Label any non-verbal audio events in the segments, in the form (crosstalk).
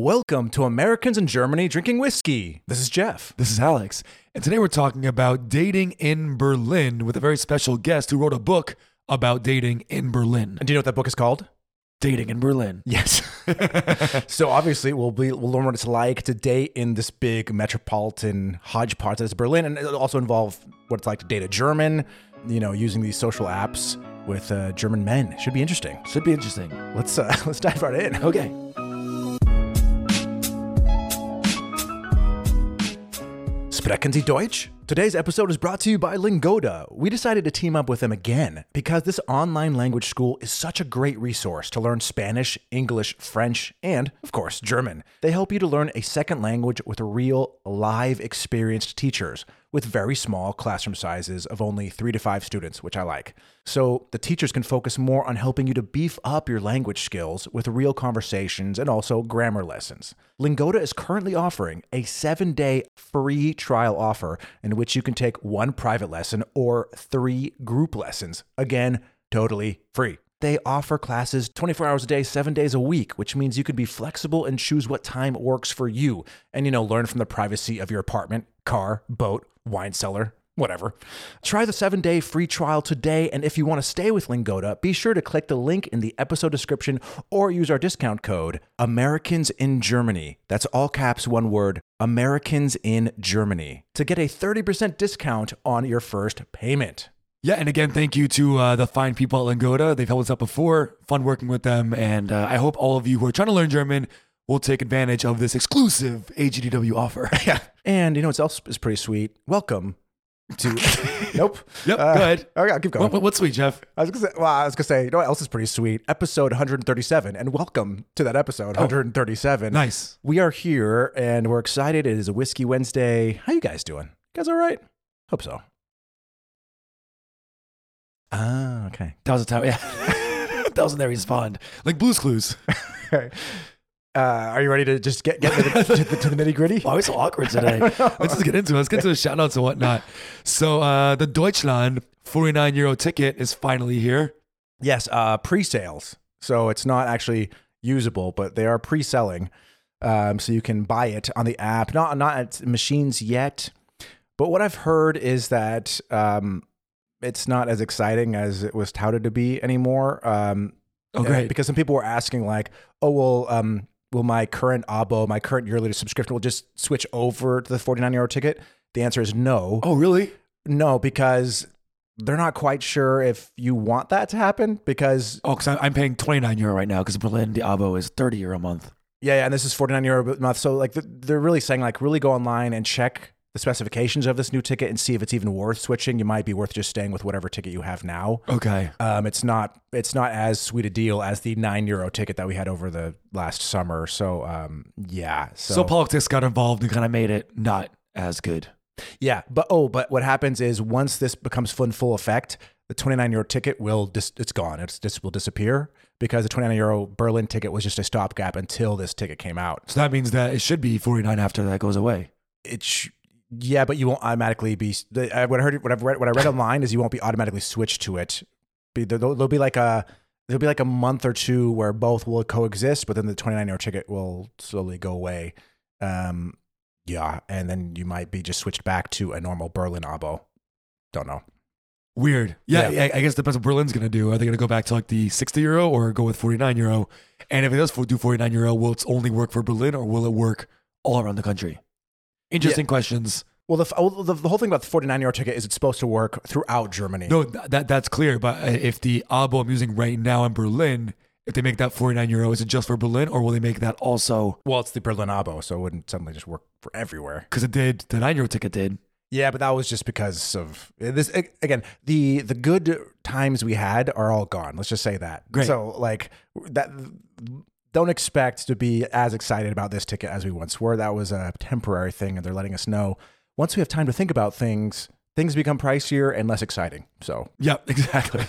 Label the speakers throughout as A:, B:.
A: Welcome to Americans in Germany Drinking Whiskey. This is Jeff.
B: This is Alex. And today we're talking about dating in Berlin with a very special guest who wrote a book about dating in Berlin.
A: And do you know what that book is called?
B: Dating in Berlin.
A: Yes. (laughs) so obviously we'll be we'll learn what it's like to date in this big metropolitan hodgepodge that is Berlin, and it'll also involve what it's like to date a German. You know, using these social apps with uh, German men. Should be interesting.
B: Should be interesting.
A: Let's uh, (laughs) let's dive right in.
B: Okay.
A: Sprechen Sie Deutsch? Today's episode is brought to you by Lingoda. We decided to team up with them again because this online language school is such a great resource to learn Spanish, English, French, and, of course, German. They help you to learn a second language with real, live, experienced teachers with very small classroom sizes of only three to five students, which I like. So the teachers can focus more on helping you to beef up your language skills with real conversations and also grammar lessons. Lingoda is currently offering a seven day free trial offer in which you can take one private lesson or three group lessons. Again, totally free. They offer classes 24 hours a day, seven days a week, which means you can be flexible and choose what time works for you. And, you know, learn from the privacy of your apartment, car, boat, wine cellar, whatever. Try the seven day free trial today. And if you want to stay with Lingoda, be sure to click the link in the episode description or use our discount code Americans in Germany. That's all caps, one word Americans in Germany to get a 30% discount on your first payment.
B: Yeah, and again, thank you to uh, the fine people at Lingoda. They've helped us out before. Fun working with them. And uh, I hope all of you who are trying to learn German will take advantage of this exclusive AGDW offer. (laughs)
A: Yeah. And you know what else is pretty sweet? Welcome to. (laughs) nope.
B: Yep,
A: Uh,
B: go ahead. (laughs)
A: Okay, I'll keep going.
B: What, what- what's sweet, Jeff?
A: I was gonna say, well, I was gonna say, you know what else is pretty sweet? Episode 137, and welcome to that episode 137.
B: Nice.
A: We are here, and we're excited. It is a Whiskey Wednesday. How you guys doing? You guys all right? Hope so. Ah, okay.
B: That was a time. Yeah. that was when they respond. Like Blue's Clues.
A: Uh, are you ready to just get get to the, to the, to the nitty gritty? (laughs)
B: Why are we so awkward today? (laughs) Let's just get into it. Let's get to the shout outs and whatnot. So, uh, the Deutschland 49 euro ticket is finally here.
A: Yes, uh, pre-sales. So it's not actually usable, but they are pre-selling. Um, so you can buy it on the app, not not at machines yet. But what I've heard is that um, it's not as exciting as it was touted to be anymore. Um,
B: Oh, great.
A: because some people were asking like, "Oh, well, um, will my current abo, my current yearly subscription, will just switch over to the forty-nine euro ticket?" The answer is no.
B: Oh, really?
A: No, because they're not quite sure if you want that to happen because
B: Oh, because I'm paying 29 euro right now because Berlin, the Abo is 30 euro a month.
A: yeah, yeah and this is 49 euro a month so like th- they're really saying like really go online and check the specifications of this new ticket and see if it's even worth switching you might be worth just staying with whatever ticket you have now
B: Okay.
A: um, it's not it's not as sweet a deal as the 9 euro ticket that we had over the last summer so um, yeah so,
B: So, politics got involved and kind of made it not as good.
A: yeah but oh but what happens is once this becomes full in full effect the 29 euro ticket will dis- it's gone it's just will disappear because the 29 euro berlin ticket was just a stopgap until this ticket came out
B: So that means that it should be 49 after that goes away.
A: it sh- yeah but you won't automatically be what i heard what i've read what i read online is you won't be automatically switched to it there'll, there'll be like a there'll be like a month or two where both will coexist but then the 29 euro ticket will slowly go away um yeah and then you might be just switched back to a normal berlin abo don't know
B: Weird. Yeah,
A: Yeah.
B: I I guess it depends what Berlin's going to do. Are they going to go back to like the 60 euro or go with 49 euro? And if it does do 49 euro, will it only work for Berlin or will it work all around the country? Interesting questions.
A: well the, the, the whole thing about the 49 euro ticket is it's supposed to work throughout germany
B: No, that that's clear. But uh, if the Abo I'm using right now in Berlin, if they make that 49 euro, is it just for Berlin or will they make that also?
A: well it's the berlin abo so it wouldn't suddenly just work for everywhere
B: Because it did, the 9 euro ticket did.
A: Yeah, but that was just because of this. Again, the the good times we had are all gone. Let's just say that.
B: Great.
A: So like that. Don't expect to be as excited about this ticket as we once were. That was a temporary thing, and they're letting us know once we have time to think about things, things become pricier and less exciting. So,
B: Yep, (laughs) exactly.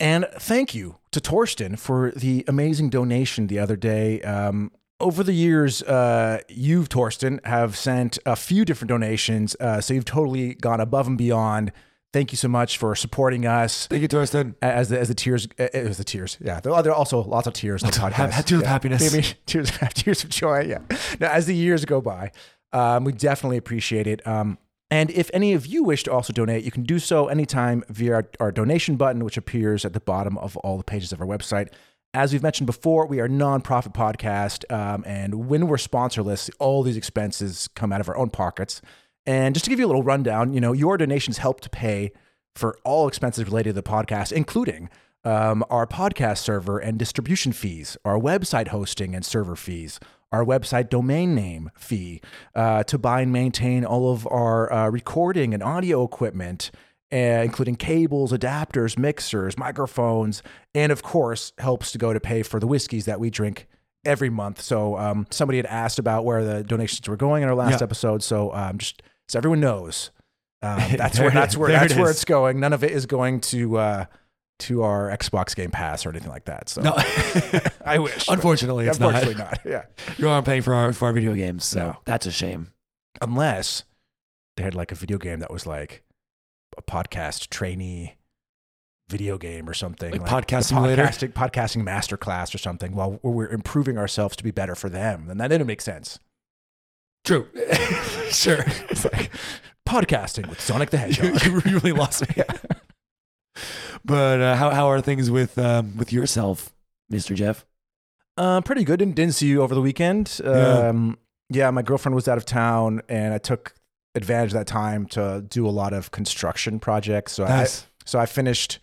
A: and thank you to Torsten for the amazing donation the other day. Um, over the years, uh, you've Torsten have sent a few different donations, uh, so you've totally gone above and beyond thank you so much for supporting us
B: Thank you, Torsten.
A: as the as the tears. It was the tears. Yeah, there are, also lots of tears in the podcast.
B: Have, have tears of happiness.
A: Maybe (laughs) tears, (laughs) tears of joy. Yeah. Now, as the years go by, um, we definitely appreciate it. Um, and if any of you wish to also donate, you can do so anytime via our, our donation button, which appears at the bottom of all the pages of our website. As we've mentioned before, we are a nonprofit podcast, um, and when we're sponsorless, all these expenses come out of our own pockets. And just to give you a little rundown, you know, your donations help to pay for all expenses related to the podcast, including um, our podcast server and distribution fees, our website hosting and server fees, our website domain name fee, uh, to buy and maintain all of our uh, recording and audio equipment, uh, including cables, adapters, mixers, microphones, and of course, helps to go to pay for the whiskeys that we drink every month. So um, somebody had asked about where the donations were going in our last
B: Yeah.
A: episode. So um, just so everyone knows, um, (laughs) that's where that's where that's
B: it
A: where it's going. None of it is going to uh, to our Xbox Game Pass or anything like that. So
B: No, (laughs)
A: I wish.
B: unfortunately, it's not.
A: unfortunately
B: not.
A: not. Yeah, (laughs)
B: You aren't paying for our for our video games, so
A: No.
B: that's a shame.
A: unless they had like a video game that was like a podcast trainee video game or something
B: Like
A: the
B: podcast simulator?
A: podcasting podcasting masterclass or something while we're improving ourselves to be better for them then that didn't make sense
B: True. (laughs) sure.
A: it's (laughs) like podcasting with sonic the hedgehog
B: you, (laughs) you really lost me. But uh, how how are things with um, with yourself, Mister Jeff?
A: Uh, pretty good. Didn't, didn't see you over the weekend.
B: Yeah.
A: Um, yeah, my girlfriend was out of town, and I took advantage of that time to do a lot of construction projects. So I, so I finished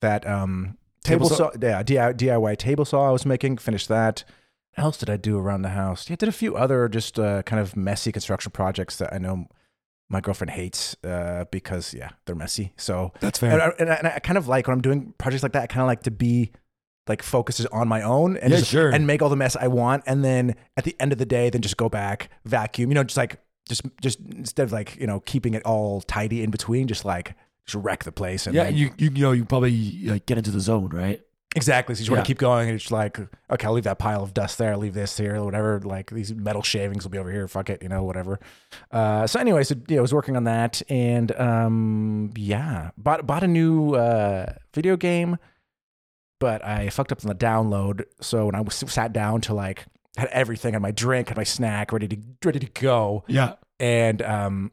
A: that um, table,
B: Table
A: saw, yeah, DIY, DIY table saw I was making. Finished that. Else did I do around the house? Yeah, I did a few other just uh, kind of messy construction projects that I know my girlfriend hates uh, because yeah, they're messy. So
B: That's
A: and
B: fair.
A: I, and, I, and I kind of like when I'm doing projects like that. I kind of like to be like focuses on my own and
B: Yeah,
A: just,
B: sure.
A: and make all the mess I want, and then at the end of the day, then just go back vacuum. You know, just like just just instead of like you know keeping it all tidy in between, just like just wreck the place. And
B: yeah,
A: then-
B: you, you you know you probably like get into the zone, right?
A: Exactly. So you just want
B: Yeah.
A: to keep going, and it's like okay, I'll leave that pile of dust there. I'll leave this here, whatever. Like these metal shavings will be over here. Fuck it, you know, whatever. Uh, so anyway, so yeah, I was working on that, and um, yeah, bought bought a new uh, video game, but I fucked up on the download. So when I was sat down to like had everything, had my drink, had my snack ready to ready to go,
B: Yeah.
A: and um,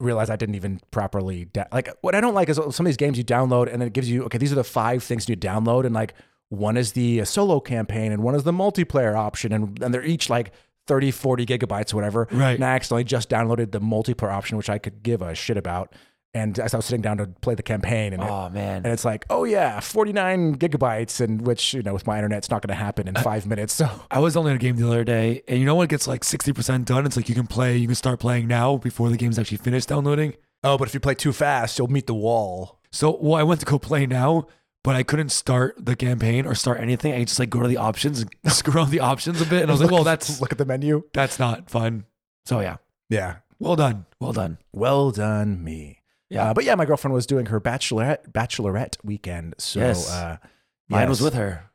A: realized I didn't even properly da- like. What I don't like is some of these games you download, and then it gives you okay, these are the five things you download, and like one is the uh, solo campaign, and one is the multiplayer option, and and they're each like 30, 40 gigabytes, or whatever.
B: Right.
A: And I accidentally just downloaded the multiplayer option, which I could give a shit about. And as I was sitting down to play the campaign, and it,
B: Oh man.
A: and it's like, oh yeah, 49 gigabytes, and which you know with my internet, it's not going to happen in five minutes. So
B: I was only in a game the other day, and you know when it gets like sixty percent done, it's like you can play, you can start playing now before the game's actually finished downloading.
A: oh, but if you play too fast, you'll meet the wall.
B: So well, I went to go play now, but I couldn't start the campaign or start anything. I just like go to the options and (laughs) scroll the options a bit, and I was like, well, that's (laughs)
A: look at the menu.
B: that's not fun. So yeah,
A: Yeah,
B: well done, well done.
A: well done, me.
B: Yeah.
A: Uh, but yeah, my girlfriend was doing her bachelorette bachelorette weekend. So
B: Yes.
A: uh,
B: Mine was with her.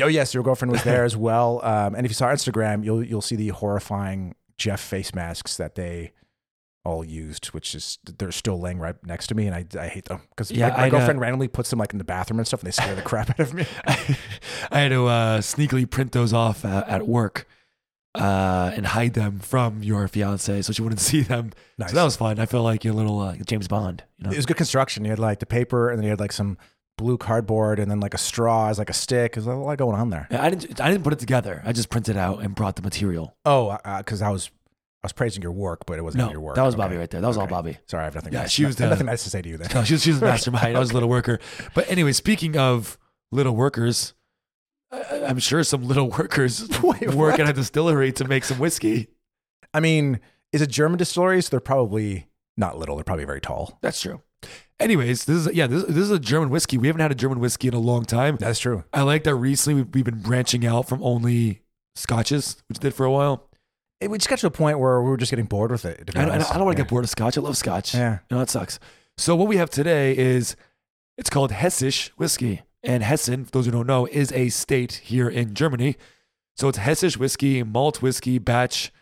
A: Oh yes, your girlfriend was there (laughs) as well. Um, and if you saw Instagram, you'll you'll see the horrifying Jeff face masks that they all used, which is they're still laying right next to me, and I, I hate them because
B: Yeah,
A: my, girlfriend randomly puts them like in the bathroom and stuff, and they scare the (laughs) crap out of me. (laughs)
B: I had to uh, sneakily print those off at work uh, and hide them from your fiance so she wouldn't (laughs) see them.
A: Nice.
B: So that was fun. I felt like a little uh, James Bond. You know?
A: It was good construction. You had like the paper, and then you had like some blue cardboard, and then like a straw as like a stick. There's a lot going on there.
B: Yeah, I didn't. I didn't put it together. I just printed out and brought the material.
A: Oh, because I was I was praising your work, but it wasn't
B: No,
A: your work.
B: that was
A: Okay.
B: Bobby right there. That was all Bobby.
A: Sorry, I have nothing.
B: Yeah,
A: nice,
B: she was
A: I have
B: the-
A: nothing nice to say to you then. (laughs)
B: No, she was, she was a (laughs) mastermind. I was a little worker. But anyway, speaking of little workers, I'm sure some little (laughs) workers (laughs)
A: Wait,
B: work at a distillery to make some whiskey.
A: I mean, is it German distilleries? So they're probably not little. They're probably very tall.
B: That's true. Anyways, this is yeah, this, this is a German whiskey. We haven't had a German whiskey in a long time.
A: That's true.
B: I like that recently we've, we've been branching out from only scotches, which we did for a while.
A: It, we just got to a point where we were just getting bored with it.
B: I, don't- I don't, I don't want to
A: Yeah.
B: get bored of scotch. I love scotch.
A: Yeah.
B: You know, that sucks. So what we have today is it's called Hessisch whiskey. And Hessen, for those who don't know, is a state here in Germany. So it's Hessisch whiskey, malt whiskey, batch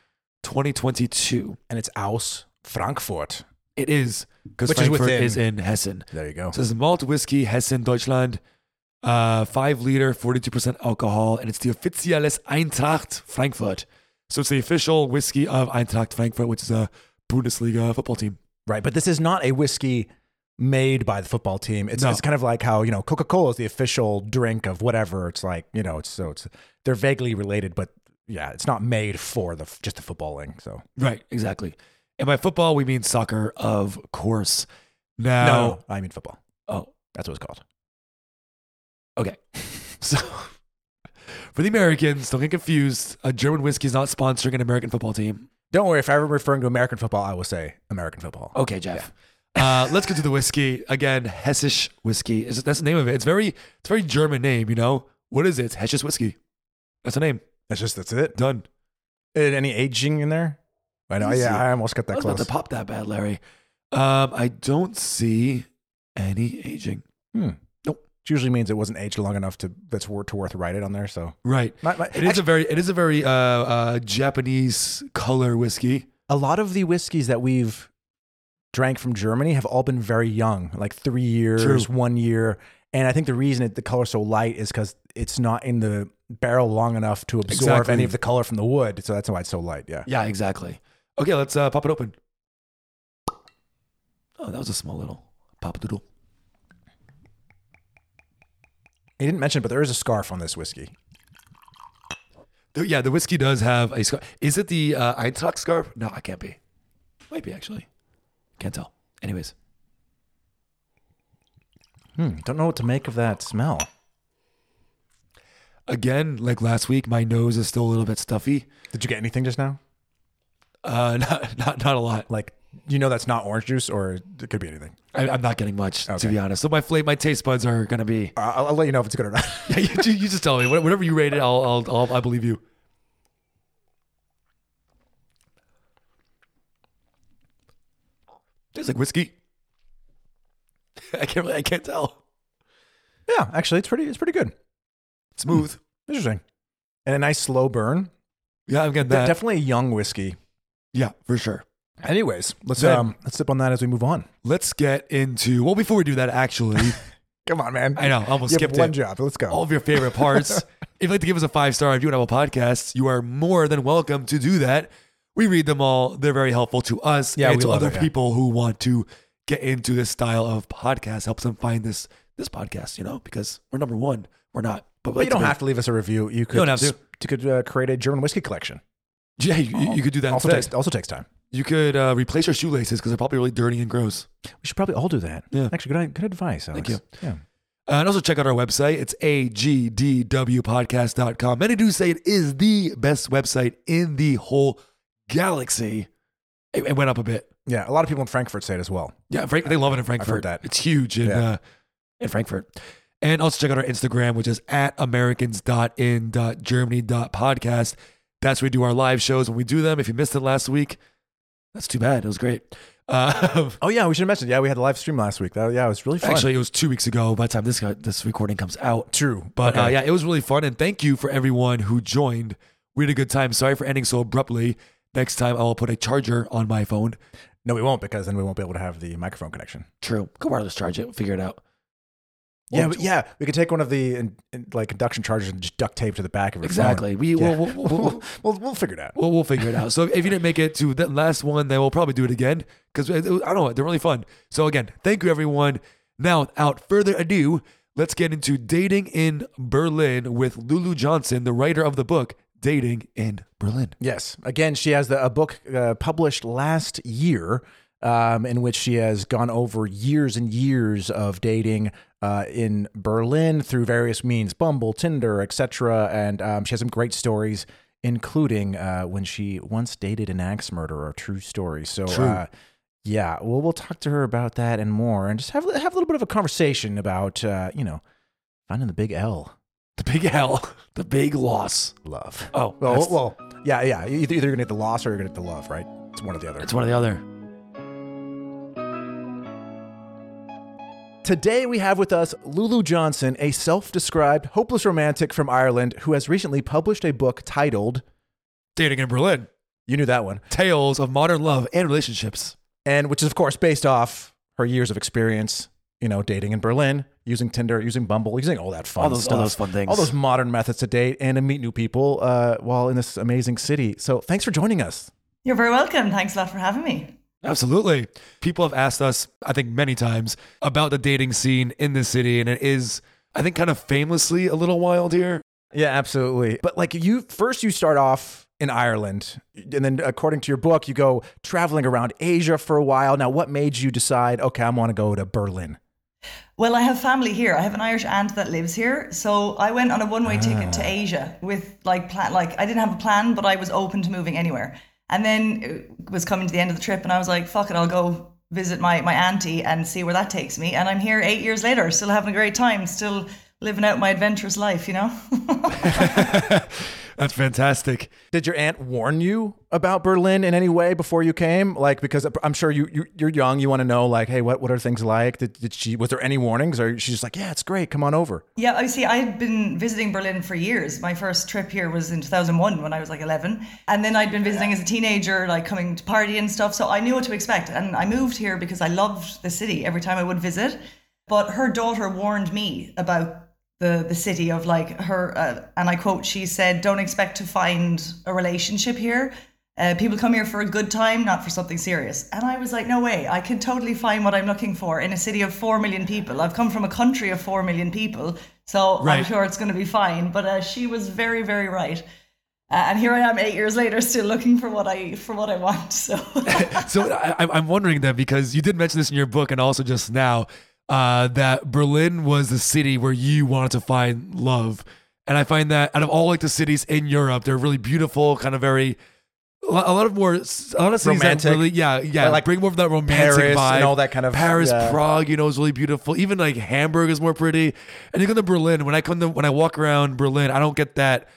B: 2022.
A: And it's Aus Frankfurt.
B: It is. because
A: Which is
B: Frankfurt
A: within-
B: is in Hessen.
A: There you go.
B: So it's malt whiskey, Hessen, Deutschland. Uh, five liter, 42% alcohol, and it's the Offizielles Eintracht Frankfurt. So it's the official whiskey of Eintracht Frankfurt, which is a Bundesliga football team.
A: Right, but this is not a whiskey made by the football team. It's,
B: No.
A: it's kind of like how you know Coca Cola is the official drink of whatever. It's like you know, it's so it's they're vaguely related, but yeah, it's not made for the just the footballing. So
B: Right, exactly. And by football, we mean soccer, of course. Now,
A: no, I mean football.
B: oh,
A: That's what it's called.
B: okay. (laughs) So, for the Americans, don't get confused. A German whiskey is not sponsoring an American football team.
A: Don't worry, if I'm referring to American football, I will say American football.
B: Okay, Jeff. Uh, let's get to the whiskey again. Hessisch whiskey is that's the name of it. It's very it's a very German name. You know what is it? It's Hessisch whiskey. That's the name.
A: That's just that's it.
B: Done.
A: Any aging in there? I know. Yeah, I almost got that
B: I
A: that
B: was About to pop that bad, Larry. Um, I don't see any aging.
A: Hmm.
B: Nope.
A: Which usually means it wasn't aged long enough to that's worth to worth write it on there. So
B: Right.
A: my, my,
B: It is a very it is a very uh, uh, Japanese color whiskey.
A: a lot of the whiskeys that we've drank from Germany have all been very young, like three years,
B: True.
A: one year. And I think the reason it, the color's so light is because it's not in the barrel long enough to absorb
B: Exactly.
A: any of the color from the wood. So that's why it's so light. Yeah.
B: Yeah, exactly. Okay, let's uh, pop it open. Oh, that was a small little pop doodle.
A: He didn't mention, but there is a scarf on this whiskey.
B: The- Yeah, the whiskey does have a scarf. Is it the uh, Eintracht scarf? No, it can't be. Might be actually. Can't tell. Anyways,
A: Hmm, don't know what to make of that smell.
B: again, like last week, my nose is still a little bit stuffy.
A: Did you get anything just now?
B: Uh, (laughs) not not not a lot.
A: Like, you know, that's not orange juice, or it could be anything.
B: I, I'm not getting much to be honest. So my flavor, my taste buds are gonna be.
A: Uh, I'll, I'll let you know if it's good or not. (laughs)
B: Yeah, you, you you just tell me. Whatever you rate it, I'll I'll, I'll I believe you. Tastes like whiskey. (laughs) I can't really, I can't tell.
A: yeah, actually, it's pretty. It's pretty good.
B: Smooth.
A: Interesting, and a nice slow burn.
B: Yeah, I'm getting that.
A: Definitely a young whiskey.
B: yeah, for sure.
A: Anyways, let's
B: Then-
A: um let's sip on that as we move on.
B: Let's get into well. Before we do that, actually, (laughs)
A: Come on, man.
B: I know I almost
A: you
B: skipped
A: one
B: it.
A: job. Let's go.
B: All of your favorite parts. (laughs) if you'd like to give us a five star review on Apple Podcasts, you are more than welcome to do that. We read them all. They're very helpful to us
A: Yeah,
B: and to other
A: it, yeah.
B: people who want to get into this style of podcast. Helps them find this this podcast, you know, because we're number one. We're not, but,
A: but you don't have to leave us a review. You could
B: don't have to.
A: You could uh, create a German whiskey collection.
B: Yeah, you, you could do that.
A: Also takes also takes time.
B: You could uh, replace your shoelaces because they're probably really dirty and gross.
A: We should probably all do that.
B: Yeah.
A: Actually, good good advice. Alex.
B: you.
A: Yeah.
B: Uh, and also check out our website. It's agdwpodcast.com. Many do say it is the best website in the whole galaxy. It, it went up a bit.
A: Yeah. A lot of people in Frankfurt say it as well.
B: Yeah, Frank, they love it in Frankfurt.
A: that.
B: It's huge in
A: Yeah.
B: uh, in Frankfurt. And also check out our Instagram, which is at americans.in.germany.podcast. That's where we do our live shows when we do them. If you missed it last week, that's too bad. It was great. Uh,
A: Oh yeah, we should have mentioned. Yeah, we had a live stream last week. That, yeah, it was really fun.
B: actually, it was two weeks ago by the time this got, this recording comes out.
A: true.
B: But uh, yeah, it was really fun. And thank you for everyone who joined. We had a good time. Sorry for ending so abruptly. Next time, I will put a charger on my phone.
A: no, we won't because then we won't be able to have the microphone connection.
B: True. Go wireless charge it. We'll figure it out.
A: Yeah, but yeah, we could take one of the in, in, like induction chargers and just duct tape to the back of your
B: Exactly.
A: phone.
B: We
A: Yeah.
B: we'll, (laughs) we'll, we'll,
A: we'll, we'll figure it out.
B: we'll, we'll figure it out. So if you didn't make it to that last one, then we'll probably do it again because I don't know. They're really fun. So again, thank you everyone. Now, without further ado, let's get into dating in Berlin with Lulu Johnson, the writer of the book Dating in Berlin.
A: Yes. Again, she has the, a book uh, published last year um, in which she has gone over years and years of dating uh, in Berlin through various means Bumble, Tinder, etc. And um, she has some great stories, including uh, when she once dated an axe murderer, true story. So,
B: True.
A: Uh, yeah, well, we'll talk to her about that and more and just have, have a little bit of a conversation about, uh, you know, finding the big L.
B: The big L, the big loss.
A: Love.
B: Oh,
A: Well,
B: that's-
A: well, yeah, yeah. Either, either you're going to get the loss or you're going to get the love, right? It's one or the other.
B: it's one or the other.
A: Today we have with us Lulu Johnson, a self described hopeless romantic from Ireland who has recently published a book titled,
B: Dating in Berlin.
A: you knew that one,
B: Tales of modern love and relationships.
A: and which is, of course, based off her years of experience, you know, dating in Berlin, using Tinder, using Bumble, using all that fun
C: All those-
A: stuff,
C: all those fun things.
A: all those modern methods to date and to meet new people uh, while in this amazing city. So thanks for joining us.
D: You're very welcome. Thanks a lot for having me.
B: Absolutely. People have asked us, I think many times, about the dating scene in this city, and it is, I think, kind of famously a little wild here.
A: Yeah, absolutely. But like you first you start off in Ireland and then according to your book you go traveling around Asia for a while. Now what made you decide okay, I want to go to Berlin?
D: Well, I have family here. I have an Irish aunt that lives here, so I went on a one-way ticket to ah. Asia with like plan. Like I didn't have a plan, but I was open to moving anywhere. And then it was coming to the end of the trip, and I was like, "Fuck it, I'll go visit my my auntie and see where that takes me." And I'm here eight years later, still having a great time, still living out my adventurous life. You know. (laughs) (laughs) (laughs)
B: That's fantastic.
A: Did your aunt warn you about Berlin in any way before you came? Like because I'm sure you, you you're young, you want to know like, hey, what what are things like? Did, did she was there any warnings or she's just like, yeah, it's great, come on over.
D: Yeah, I see. I had been visiting Berlin for years. My first trip here was in 2001 when I was like 11. And then I'd been visiting as a teenager, like coming to party and stuff. So I knew what to expect. And I moved here because I loved the city every time I would visit. But her daughter warned me about the, the city of like her, uh, and I quote, she said, don't expect to find a relationship here. Uh, people come here for a good time, not for something serious. And I was like, no way, I can totally find what I'm looking for in a city of 4 million people. I've come from a country of 4 million people, so I'm sure it's going to be fine. But uh, she was very, very right. Uh, and here I am eight years later, still looking for what I for what I want. So (laughs)
B: So I, I'm- I'm wondering that because you did mention this in your book and also just now uh, that Berlin was the city where you wanted to find love. And I find that out of all like the cities in Europe, they're really beautiful, kind of very a lot, of more, a lot of cities
A: Romantic.
B: that really, yeah, yeah,
A: Like
B: like bring more of that romantic
A: Paris
B: vibe
A: and all that kind of-
B: Paris,
A: yeah.
B: Prague, you know, is really beautiful. Even like Hamburg is more pretty. And you come to Berlin. When I come to when I walk around Berlin, I don't get that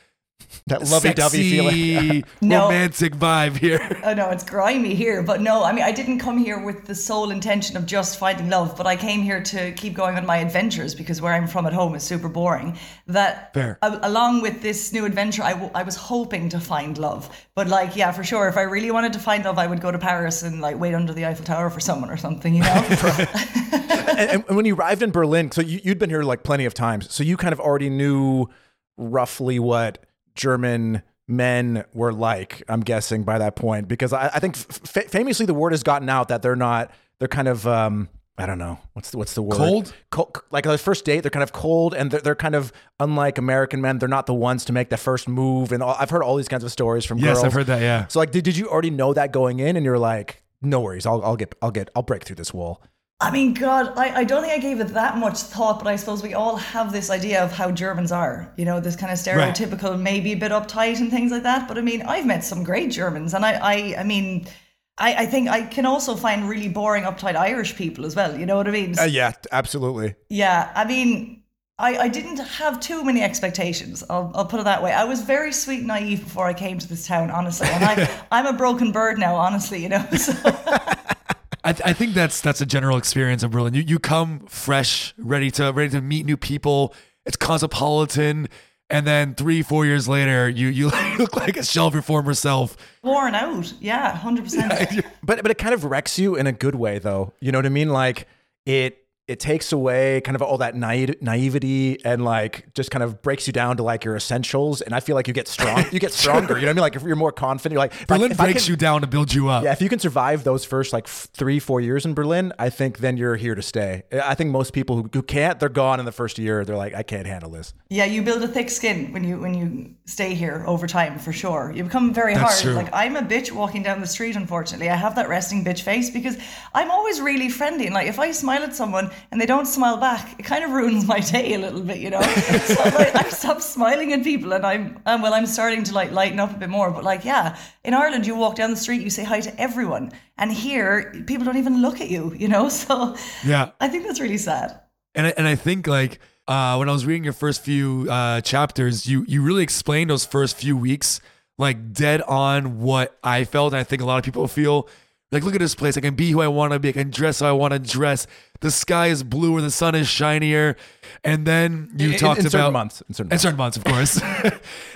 A: That lovey-dovey feeling.
B: sexy, (laughs) (laughs)
D: No.
B: romantic vibe here. (laughs)
D: oh no it's grimy here, but no, I mean, I didn't come here with the sole intention of just finding love, but I came here to keep going on my adventures because where I'm from at home is super boring. That
B: Fair.
D: a- along with this new adventure, I, w- I was hoping to find love. But like, yeah, for sure, if I really wanted to find love, I would go to Paris and like wait under the Eiffel Tower for someone or something, you know?
A: and, and when you arrived in Berlin, so you, you'd been here like plenty of times, so you kind of already knew roughly what German men were like. I'm guessing by that point, because I, I think f- famously the word has gotten out that they're not. They're kind of. Um, I don't know what's the, what's the word.
B: Cold?
A: Cold, like on the first date, they're kind of cold, and they're, they're kind of unlike American men. They're not the ones to make the first move, and all, I've heard all these kinds of stories from
B: Yes,
A: girls.
B: I've heard that. Yeah.
A: So like, did, did you already know that going in, and you're like, no worries, I'll I'll get I'll get I'll break through this wall.
D: I mean, God, I, I don't think I gave it that much thought, but I suppose we all have this idea of how Germans are, you know, this kind of stereotypical, maybe a bit uptight and things like that. But I mean, I've met some great Germans, and I, I, I mean, I, I think I can also find really boring, uptight Irish people as well. You know what I mean?
A: Uh, yeah, absolutely.
D: Yeah, I mean, I, I didn't have too many expectations. I'll, I'll put it that way. I was very sweet, and naive before I came to this town, honestly. And I, (laughs) I'm a broken bird now, honestly. You know. (laughs) So. (laughs)
B: I, th- I think that's that's a general experience in Berlin. You you come fresh, ready to ready to meet new people. It's cosmopolitan, and then three four years later, you you (laughs) look like a shell of your former self.
D: Worn out, yeah, hundred percent. (laughs)
A: But but it kind of wrecks you in a good way, though. You know what I mean? Like it it takes away kind of all that naive, naivety and like just kind of breaks you down to like your essentials. And I feel like you get strong. You get (laughs) stronger. You know what I mean? Like if you're more confident, you're like if I-
B: Berlin
A: if I
B: breaks
A: can-
B: you down to build you up.
A: Yeah, if you can survive those first like f- three, four years in Berlin, I think then you're here to stay. I think most people who, who can't, they're gone in the first year. They're like, I can't handle this.
D: Yeah, you build a thick skin when you when you stay here over time for sure. You become very
B: That's
D: hard.
B: true.
D: Like I'm a bitch walking down the street. Unfortunately, I have that resting bitch face because I'm always really friendly. And like if I smile at someone and they don't smile back, it kind of ruins my day a little bit, you know. so like, I stop smiling at people, and I'm um, well, I'm starting to like lighten up a bit more. But like, yeah, in Ireland, you walk down the street, you say hi to everyone, and here people don't even look at you, you know. (laughs) So
B: Yeah.
D: I think that's really sad.
B: And I, and I think like uh, when I was reading your first few uh, chapters, you you really explained those first few weeks like dead on what I felt, and I think a lot of people feel. Like, look at this place. I can be who I want to be. I can dress how I want to dress. The sky is bluer. The sun is shinier. And then you
A: In-
B: talked
A: in certain
B: about
A: months, in certain
B: in certain months, of course. (laughs) and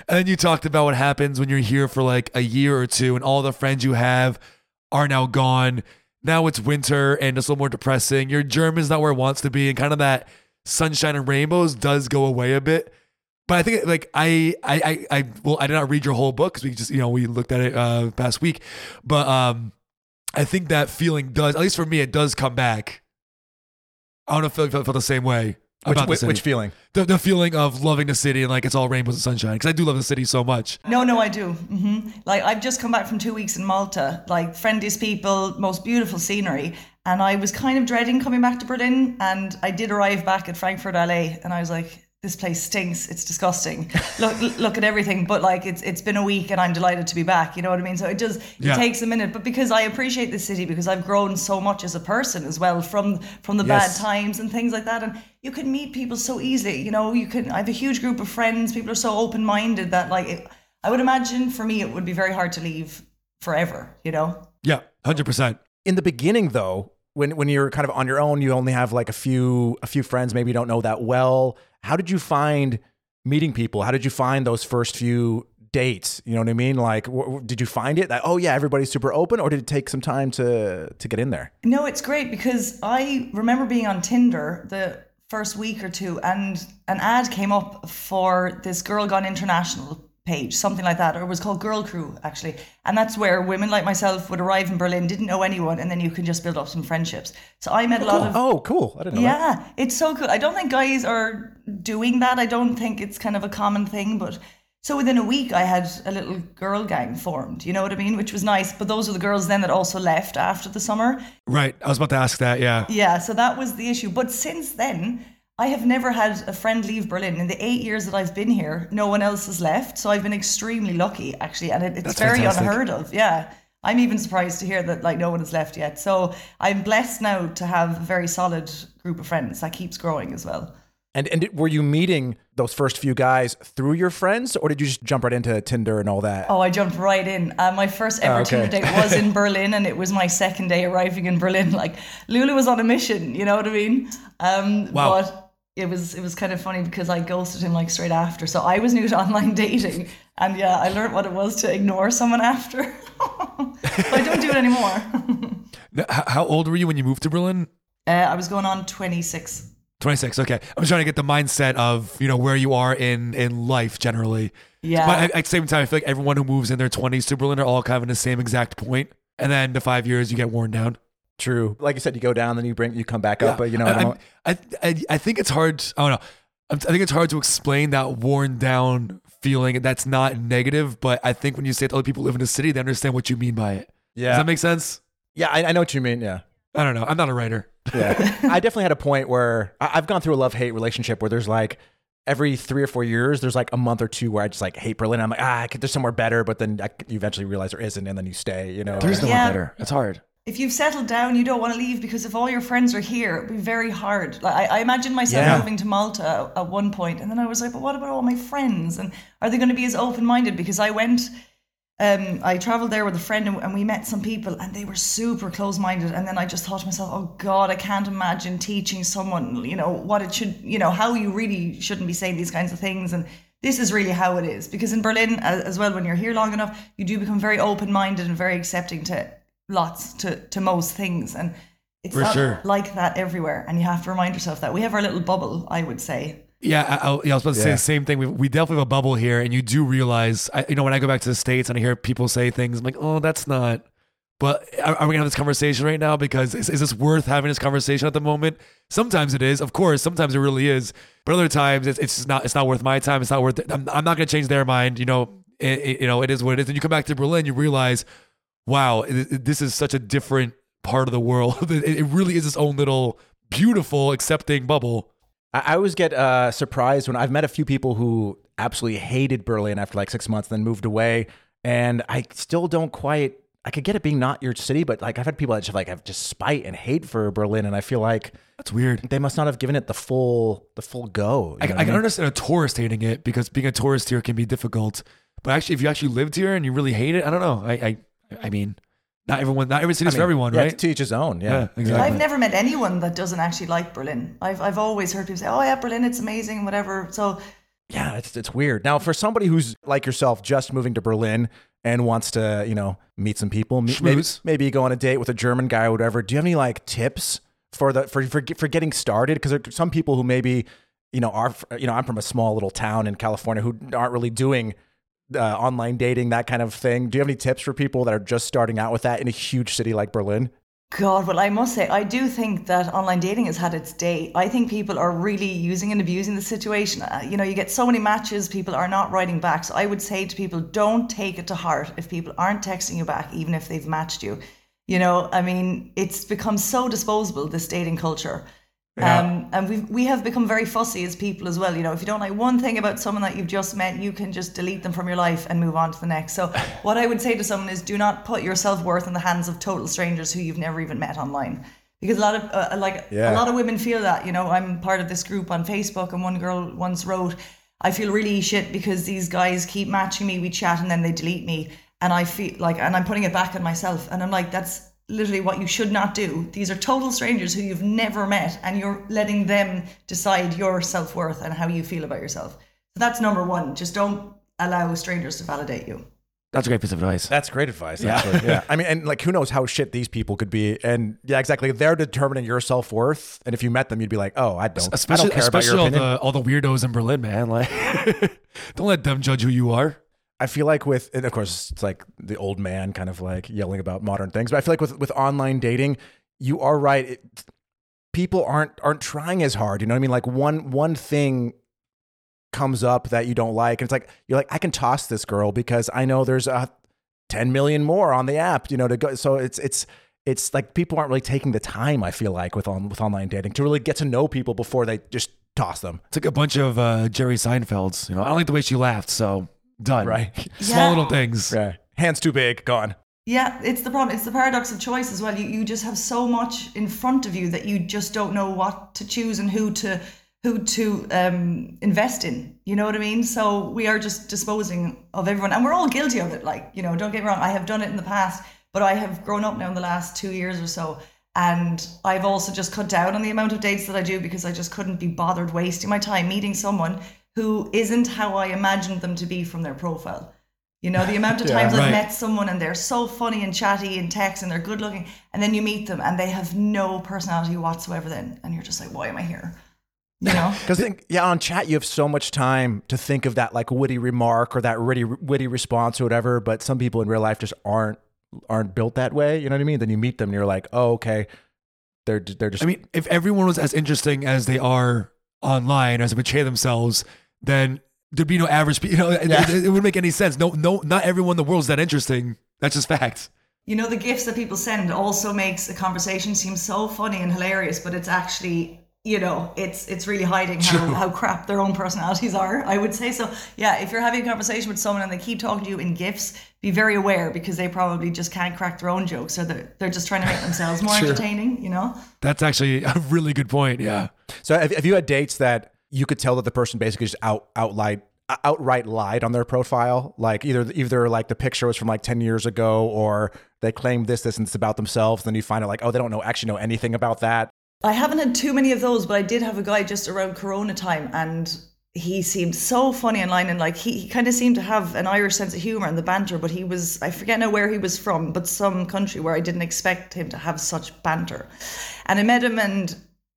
B: then you talked about what happens when you're here for like a year or two, and all the friends you have are now gone. now it's winter and it's a little more depressing. Your germ is not where it wants to be, and kind of that sunshine and rainbows does go away a bit. But I think like I I I, I well I did not read your whole book because we just you know we looked at it uh past week, but um I think that feeling does at least for me it does come back. I don't know if I felt, felt the same way
A: Which,
B: about
A: which,
B: city.
A: which feeling?
B: the, the feeling of loving the city and like it's all rainbows and sunshine because I do love the city so much.
D: No, no, I do. hmm Like I've just come back from two weeks in Malta. Like friendliest people, most beautiful scenery, and I was kind of dreading coming back to Berlin. And I did arrive back at Frankfurt, LA, and I was like, "This place stinks. It's disgusting. (laughs) look, look at everything." But like, it's it's been a week, and I'm delighted to be back. You know what I mean? So it does. It
B: Yeah.
D: takes a minute, but because I appreciate this city, because I've grown so much as a person as well from from the
A: Yes.
D: bad times and things like that, and you can meet people so easily. You know, you can. I have a huge group of friends. People are so open minded that like. It, I would imagine for me it would be very hard to leave forever, you know?
B: Yeah, hundred percent.
A: In the beginning, though, when when you're kind of on your own, you only have like a few a few friends, maybe you don't know that well. How did you find meeting people? How did you find those first few dates? You know what I mean? Like, did you find it that oh yeah, everybody's super open, or did it take some time to to get in there?
D: No, it's great because I remember being on Tinder the first week or two and an ad came up for this Girl Gone International page, something like that, or it was called Girl Crew actually. And that's where women like myself would arrive in Berlin, didn't know anyone, and then you can just build up some friendships. So I met a oh, lot of
A: Oh, cool! I didn't know that.
D: Yeah, it's so cool. I don't think guys are doing that. I don't think it's kind of a common thing, but so within a week I had a little girl gang formed, you know what I mean? Which was nice. But those were the girls then that also left after the summer.
B: Right. I was about to ask that. Yeah.
D: Yeah, so that was the issue. But since then, I have never had a friend leave Berlin. In the eight years that I've been here, no one else has left. So I've been extremely lucky, actually. And it, it's
B: That's
D: very
B: fantastic.
D: unheard of. Yeah. I'm even surprised to hear that like no one has left yet. So I'm blessed now to have a very solid group of friends that keeps growing as well.
A: And and were you meeting those first few guys through your friends, or did you just jump right into Tinder and all that?
D: Oh, I jumped right in. Uh, my first ever
A: Oh, okay.
D: Tinder date was in (laughs) Berlin, and it was my second day arriving in Berlin. Like Lulu was on a mission, you know what I mean? Um,
B: Wow.
D: But it was it was kind of funny because I ghosted him like straight after. So I was new to (laughs) online dating, and yeah, I learned what it was to ignore someone after. (laughs) but I don't do it anymore. (laughs)
B: How old were you when you moved to Berlin?
D: uh, I was going on twenty six.
B: 26. Okay. I'm trying to get the mindset of, you know, where you are in in life generally.
D: Yeah.
B: But at, the same time, I feel like everyone who moves in their 20s to Berlin are all kind of in the same exact. And then the five years, you get worn down.
A: True. Like you said, you go down, then you bring you come back up. But you know, I
B: I,
A: don't-
B: I, I, I think it's hard. I don't know. I'm- think it's hard to explain that worn down feeling. That's not negative, but I think when you say it to other people who live in the city, they understand what you mean by it. Yeah. Does
A: yeah,
B: that make sense?
A: yeah, I, I know what you mean. Yeah.
B: I don't know. I'm not a writer.
A: Yeah. I definitely had a point where I, I've gone through a love hate relationship where there's like every three or four years, there's like a month or two where I just like hate Berlin. I'm like, ah, I could, there's somewhere better, but then I, you eventually realize there isn't, and then you stay. You know,
B: There's no
D: Yeah.
B: one better. It's hard.
D: If you've settled down, you don't want to leave because if all your friends are here, it'd be very hard. Like I, I imagine myself
A: Yeah.
D: moving to Malta at one point, and then I was like, "But what about all my friends? And are they going to be as open minded?" Because I went, um, I traveled there with a friend, and, and we met some people, and they were super close minded. And then I just thought to myself, "Oh God, I can't imagine teaching someone, you know, what it should, you know, how you really shouldn't be saying these kinds of things." And this is really how it is because in Berlin, as, as well, when you're here long enough, you do become very open minded and very accepting to lots to, to most things and it's
B: For
D: not
B: sure.
D: like that everywhere and you have to remind yourself that we have our little bubble i would say
B: Yeah, I, I, yeah, I was about to say the same thing. We, we definitely have a bubble here, and you do realize, I, you know, when I go back to the states and I hear people say things, I'm like, oh, that's not. But are, are we gonna have this conversation right now? Because is, is this worth having this conversation at the moment? Sometimes it is, of course. Sometimes it really is, but other times it's, it's not. It's not worth my time. It's not worth. It. I'm, I'm not gonna change their mind. You know, it, it- you know, it is what it is. And you come back to Berlin, you realize, wow, it, it- this is such a different part of the world. (laughs) it, it really is its own little beautiful, accepting bubble.
A: I, always get uh, surprised when I've met a few people who absolutely hated Berlin after like six months, then moved away, and I still don't quite. I could get it being not your city, but like I've had people that just like have just spite and hate for Berlin, and I feel like
B: That's weird.
A: they must not have given it the full the full go.
B: I, I
A: I
B: can
A: mean?
B: understand a tourist hating it because being a tourist here can be difficult. But actually, if you actually lived here and you really hate it, I don't know. I I, I mean, not everyone, not every city's
A: I
B: for everyone,
A: yeah,
B: right?
A: To each his own. Yeah,
B: Yeah, exactly.
D: i've never met anyone that doesn't actually like berlin i've, I've always heard people say oh yeah berlin it's amazing whatever so
A: Yeah, it's it's weird. Now, for somebody who's like yourself, just moving to Berlin, and wants to, you know, meet some people, m- maybe, maybe go on a date with a German guy or whatever. Do you have any like tips for the for for, for getting started? Because there are some people who maybe, you know, are you know, I'm from a small little town in California who aren't really doing uh, online dating that kind of thing. Do you have any tips for people that are just starting out with that in a huge city like Berlin?
D: God, well, I must say, I do think that online dating has had its day. I think people are really using and abusing the situation. Uh, you know, you get so many matches, people are not writing back. So I would say to people, don't take it to heart if people aren't texting you back, even if they've matched you. You know, I mean, it's become so disposable, this dating culture. Um, and we we have become very fussy as people as well. You know, if you don't like one thing about someone that you've just met, you can just delete them from your life and move on to the next. So, (laughs) what I would say to someone is, do not put your self worth in the hands of total strangers who you've never even met online. Because a lot of uh, like
A: Yeah.
D: a lot of women feel that. You know, I'm part of this group on Facebook, and one girl once wrote, "I feel really shit because these guys keep matching me. We chat and then they delete me, and I feel like, and I'm putting it back on myself, and I'm like, that's." Literally what you should not do. These are total strangers who you've never met, and you're letting them decide your self worth and how you feel about yourself. So that's number one. Just don't allow strangers to validate you.
B: That's a great piece of advice.
A: That's great advice. Actually. yeah. I mean, and like, who knows how shit these people could be? And yeah, exactly. They're determining your self worth. And if you met them, you'd be like, oh, I don't,
B: especially
A: I don't care about
B: especially
A: your
B: all
A: opinion.
B: the all the weirdos in Berlin, man. Like, (laughs) don't let them judge who you are.
A: I feel like with, and of course, it's like the old man kind of like yelling about modern things. But I feel like with with online dating, you are right. It, people aren't aren't trying as hard. You know what I mean? Like one one thing comes up that you don't like, and it's like you're like, I can toss this girl because I know there's a ten million more on the app. You know, to go. So it's it's it's like people aren't really taking the time. I feel like with on with online dating to really get to know people before they just toss them.
B: It's like a bunch of uh, Jerry Seinfelds. You know, I don't like the way she laughed, so done.
A: Right. (laughs)
B: Small
D: Yeah.
B: little things.
A: Right. Hands too big, gone.
D: Yeah, it's the problem. It's the paradox of choice as well. You, you just have so much in front of you that you just don't know what to choose and who to who to um, invest in. You know what I mean? So we are just disposing of everyone, and we're all guilty of it. Like you know, don't get me wrong. I have done it in the past, but I have grown up now in the last two years or so, and I've also just cut down on the amount of dates that I do because I just couldn't be bothered wasting my time meeting someone who isn't how I imagined them to be from their profile. You know, the amount of (laughs)
A: Yeah.
D: times I've met someone and they're so funny and chatty and text and they're good looking, and then you meet them and they have no personality whatsoever. Then, and you're just like, why am I here? You (laughs) know?
A: Because think, yeah, on chat you have so much time to think of that like witty remark or that witty witty response or whatever. But some people in real life just aren't aren't built that way. You know what I mean? Then you meet them and you're like, oh, okay, they're they're just.
B: I mean, if everyone was as interesting as they are online, as they portray themselves, then there'd be no average. pe- (laughs) You know, it,
A: Yeah.
B: it, it wouldn't make any sense. No, no, not everyone in the world's that interesting. That's just fact.
D: You know, the GIFs that people send also makes a conversation seem so funny and hilarious, but it's actually, you know, it's it's really hiding how, how crap their own personalities are. I would say so. Yeah, if you're having a conversation with someone and they keep talking to you in GIFs, be very aware because they probably just can't crack their own jokes, or they're they're just trying to make themselves more
B: Sure.
D: entertaining. You know.
B: That's actually (laughs) a really good point. Yeah.
A: so have, have you had dates that you could tell that the person basically just out outright lied on their profile like either either like the picture was from like 10 years ago or they claimed this this and it's about themselves then you find out like oh they don't know actually know anything about that
D: I haven't had too many of those, but I did have a guy just around Corona time, and he seemed so funny online, and like he, he kind of seemed to have an Irish sense of humor and the banter. But he was I forget now where he was from, but some country where I didn't expect him to have such banter. And I met him, and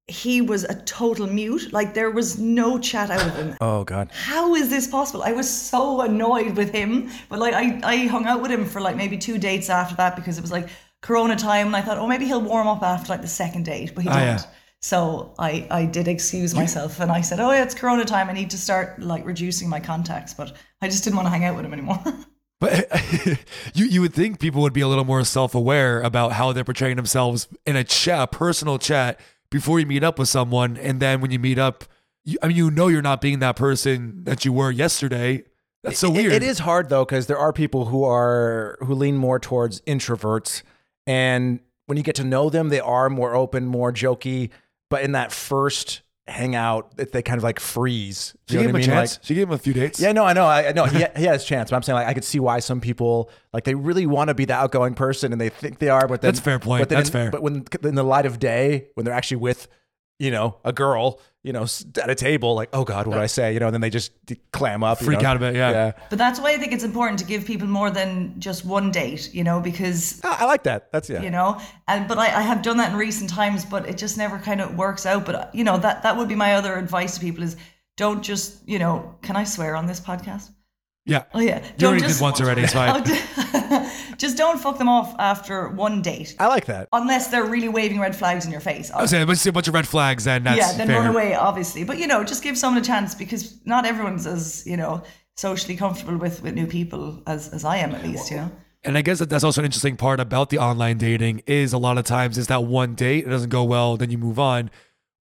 D: he was a total mute. Like there was no chat out of him.
A: oh god
D: How is this possible? I was so annoyed with him, but like I, I hung out with him for like maybe two dates after that because it was like Corona time, and I thought, oh, maybe he'll warm up after like the second date, but he
B: Ah,
D: didn't.
B: yeah.
D: So I, I did excuse myself, and I said, oh, yeah, it's Corona time. I need to start like reducing my contacts, but I just didn't want to hang out with him anymore. (laughs)
B: But (laughs) you you would think people would be a little more self aware about how they're portraying themselves in a chat, a personal chat, before you meet up with someone, and then when you meet up, you, I mean, you know, you're not being that person that you were yesterday. That's so
A: It-
B: weird.
A: it is hard though because there are people who are who lean more towards introverts, and when you get to know them, they are more open, more jokey. But in that first hangout, it- they kind of like freeze.
B: She
A: You know
B: gave him
A: I
B: a
A: mean?
B: chance.
A: Like,
B: she gave him a few dates.
A: yeah, no, I know, I I know. He, (laughs) he had his chance, but I'm saying like I could see why some people like they really want to be the outgoing person and they think they are, but then
B: That's fair point.
A: But then
B: That's fair.
A: But when in the light of day, when they're actually with, you know, a girl, you know, at a table, like, oh God, what did I say? You know, and then they just d- clam up. you
B: Freak
A: know?
B: out a bit, yeah.
D: But that's why I think it's important to give people more than just one date, you know, because
A: I, I like that. That's yeah.
D: you know and but I, I have done that in recent times but it just never kind of works out but you know that that would be my other advice to people is don't just you know can i swear on this podcast
B: Yeah.
D: oh yeah
B: You
D: don't
B: already did once already. It's fine.
D: Oh, (laughs) just don't fuck them off after one date
A: I like that.
D: unless they're really waving red flags in your face
B: I was saying, let's see a bunch of red flags, then that's
D: yeah then
B: fair.
D: run away obviously but you know just give someone a chance because not everyone's as you know socially comfortable with with new people as as i am at least you know
B: And I guess that that's also an interesting part about the online dating is a lot of times it's that one date, it doesn't go well, then you move on.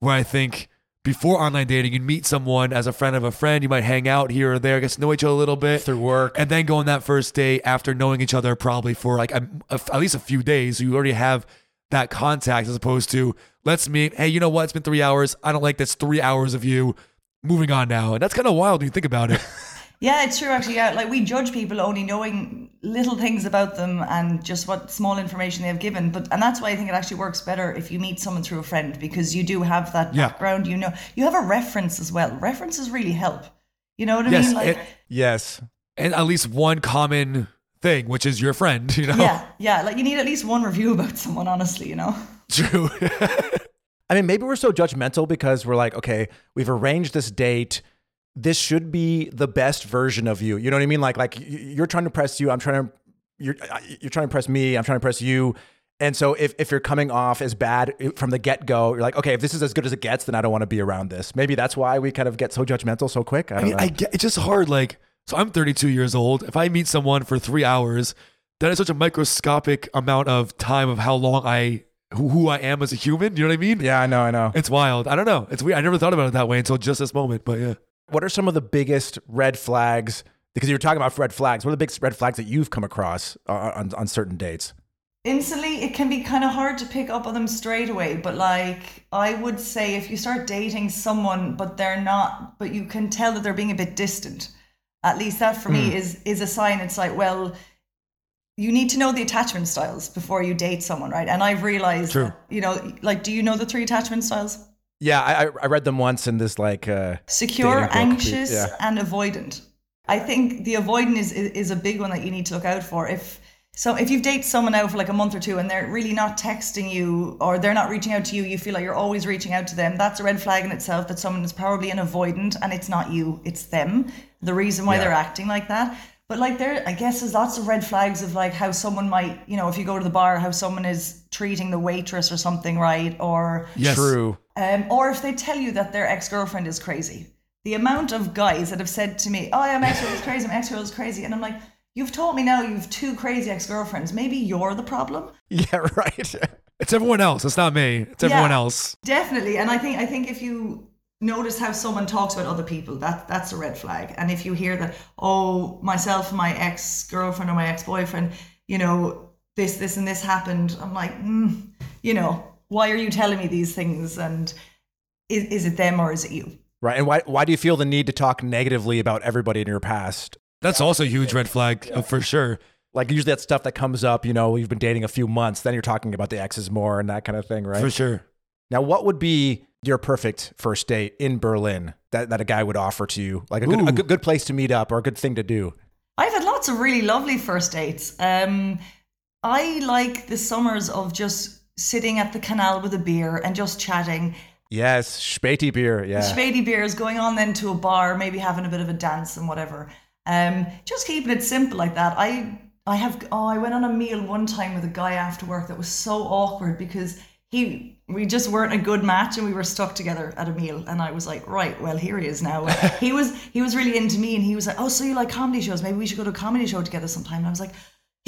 B: Where I think before online dating, you'd meet someone as a friend of a friend, you might hang out here or there, get to know each other a little bit
A: Through work.
B: and then go on that first date after knowing each other probably for like a, a- at least a few days. So you already have that contact as opposed to let's meet. Hey, you know what? It's been three hours. I don't like this three hours of you. Moving on now, and that's kind of wild when you think about it. (laughs)
D: Yeah, it's true actually. Yeah, like we judge people only knowing little things about them and just what small information they have given. But and that's why I think it actually works better if you meet someone through a friend because you do have that
B: Yeah.
D: background. You know, you have a reference as well. References really help. You know what I
B: Yes,
D: mean? Like,
B: it-
A: Yes.
B: and at least one common thing, which is your friend. You know,
D: yeah, yeah. Like you need at least one review about someone. Honestly, you know. (laughs)
B: true. (laughs)
A: I mean, maybe we're so judgmental because we're like, okay, we've arranged this date. This should be the best version of you. You know what I mean? Like, like you're trying to impress you. I'm trying to, you're, you're trying to impress me. I'm trying to impress you. And so if, if you're coming off as bad eh, from the get go, you're like, okay, if this is as good as it gets, then I don't want to be around this. Maybe that's why we kind of get so judgmental so quick. I
B: I mean,
A: know.
B: I get it's just hard. Like, so I'm 32 years old. If I meet someone for three hours, that is such a microscopic amount of time of how long I who, who I am as a human. You know what I mean?
A: yeah, I know, I know.
B: It's wild. I don't know. It's weird. I never thought about it that way until just this moment. But yeah.
A: What are some of the biggest red flags? Because you were talking about red flags. What are the biggest red flags that you've come across uh, on, on certain dates?
D: instantly it can be kind of hard to pick up on them straight away but like i would say if you start dating someone but they're not but you can tell that they're being a bit distant at least that for me is is a sign it's like well you need to know the attachment styles before you date someone right and i've realized
B: True.
D: you know like do you know the three attachment styles
A: Yeah, I, I- read them once in this like uh,
D: secure, anxious,
A: yeah.
D: and avoidant. I think the avoidant is, is is a big one that you need to look out for. If so, if you've dated someone out for like a month or two and they're really not texting you or they're not reaching out to you, you feel like you're always reaching out to them. That's a red flag in itself that someone is probably an avoidant and it's not you, it's them. The reason why
A: Yeah.
D: they're acting like that. But like there, I guess there's lots of red flags of like how someone might, you know, if you go to the bar, how someone is treating the waitress or something, right? Or
B: Yes.
A: true.
D: um, or if they tell you that their ex girlfriend is crazy. The amount of guys that have said to me, "Oh, yeah, my ex girl is crazy. My ex girl is crazy," and I'm like, "You've told me now you've two crazy ex girlfriends. Maybe you're the problem." (laughs)
A: Yeah, right. (laughs)
B: It's everyone else. It's not me. It's everyone
D: Yeah.
B: else.
D: Definitely, and I think I think if you notice how someone talks about other people, that that's a red flag. And if you hear that, oh, myself my ex girlfriend or my ex boyfriend, you know, this this and this happened, I'm like, mm, you know, why are you telling me these things? And is is it them or is it you?
A: right. And why why do you feel the need to talk negatively about everybody in your past?
B: That's also a huge red flag uh, for sure.
A: Like usually that stuff that comes up, you know, you've been dating a few months, then you're talking about the exes more and that kind of thing, right?
B: For sure.
A: Now, what would be your perfect first date in Berlin that, that a guy would offer to you? Like a good, a good good place to meet up or a good thing to do?
D: I've had lots of really lovely first dates. Um, I like the summers of just sitting at the canal with a beer and just chatting.
A: Yes, Späti beer. Yeah.
D: beer is going on then to a bar, maybe having a bit of a dance and whatever. Um, just keeping it simple like that. I I have oh I went on a meal one time with a guy after work that was so awkward because he we just weren't a good match and we were stuck together at a meal. And I was like right well here he is now. (laughs) He was he was really into me and he was like oh so you like comedy shows? Maybe we should go to a comedy show together sometime. And I was like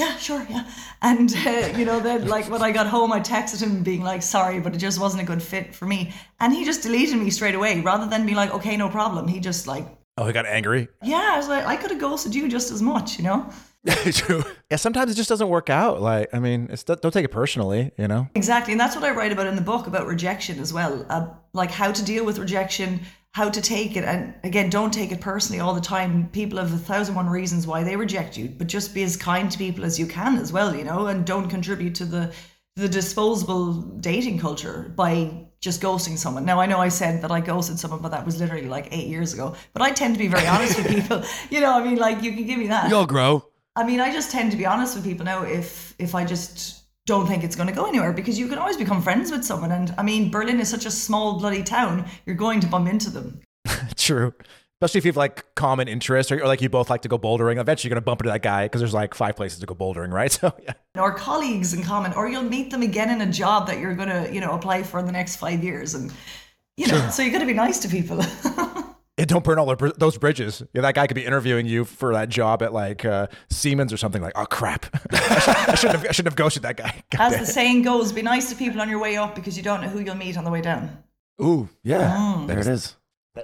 D: yeah sure yeah. And uh, you know then (laughs) like when I got home I texted him being like sorry but it just wasn't a good fit for me. And he just deleted me straight away rather than be like okay no problem. He just like
A: Oh, he got angry.
D: yeah I was like I could have ghosted you just as much you know (laughs)
B: True.
A: Yeah, sometimes it just doesn't work out. Like, I mean, it's don't take it personally, you know.
D: Exactly, and that's what I write about in the book about rejection as well, uh, like how to deal with rejection, how to take it, and again, don't take it personally all the time. People have a thousand one reasons why they reject you, but just be as kind to people as you can as well, you know, and don't contribute to the the disposable dating culture by just ghosting someone. Now I know I said that I ghosted someone, but that was literally like eight years ago. But I tend to be very honest with (laughs) people. You know, I mean, like you can give me that.
B: We all grow.
D: I mean, I just tend to be honest with people now if if I just don't think it's going to go anywhere because you can always become friends with someone. And I mean, Berlin is such a small bloody town. You're going to bump into them. (laughs)
A: True. Especially if you have like common interests or, or like you both like to go bouldering. Eventually, you're going to bump into that guy because there's like five places to go bouldering, right? (laughs) So, yeah.
D: Or colleagues in common, or you'll meet them again in a job that you're going to, you know, apply for in the next five years. And, you know, so you got to be nice to people. (laughs)
A: Yeah, don't burn all br- those bridges. Yeah, that guy could be interviewing you for that job at like uh, Siemens or something. Like, oh crap, I, (laughs) should, I shouldn't have. I shouldn't have ghosted that guy. (laughs) God
D: As
A: damn
D: the saying goes, be nice to people on your way up because you don't know who you'll meet on the way down.
A: Ooh, yeah,
D: Mm.
A: there it is.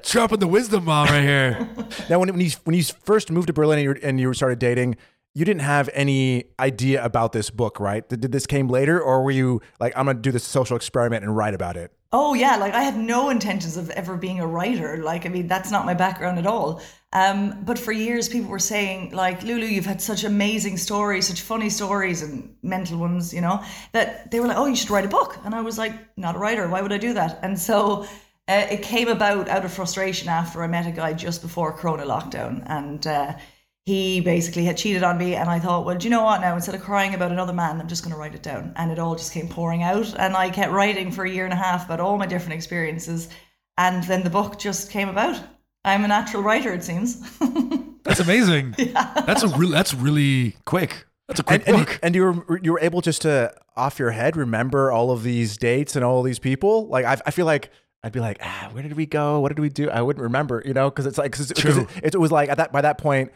B: Dropping the wisdom bomb right here. (laughs)
A: Now, when, when you when you first moved to Berlin and you, and you started dating, you didn't have any idea about this book, right? Did, did this came later, or were you like, I'm gonna do this social experiment and write about it?
D: Oh yeah, like I had no intentions of ever being a writer. Like I mean, that's not my background at all. Um, but for years, people were saying like, Lulu, you've had such amazing stories, such funny stories, and mental ones, you know, that they were like, oh, you should write a book. And I was like, not a writer. Why would I do that? And so uh, it came about out of frustration after I met a guy just before Corona lockdown, and. Uh, he basically had cheated on me and i thought well do you know what now instead of crying about another man i'm just going to write it down and it all just came pouring out and i kept writing for a year and a half about all my different experiences and then the book just came about i'm a natural writer it seems (laughs)
B: That's amazing. (laughs) yeah. That's a really that's really quick. That's a quick
A: And, and, you,
B: book.
A: and you were you were able just to off your head remember all of these dates and all these people. Like I, I feel like I'd be like, ah, where did we go? What did we do? I wouldn't remember, you know, because it's like 'cause it's, 'cause
B: True.
A: it, it was like at that by that point,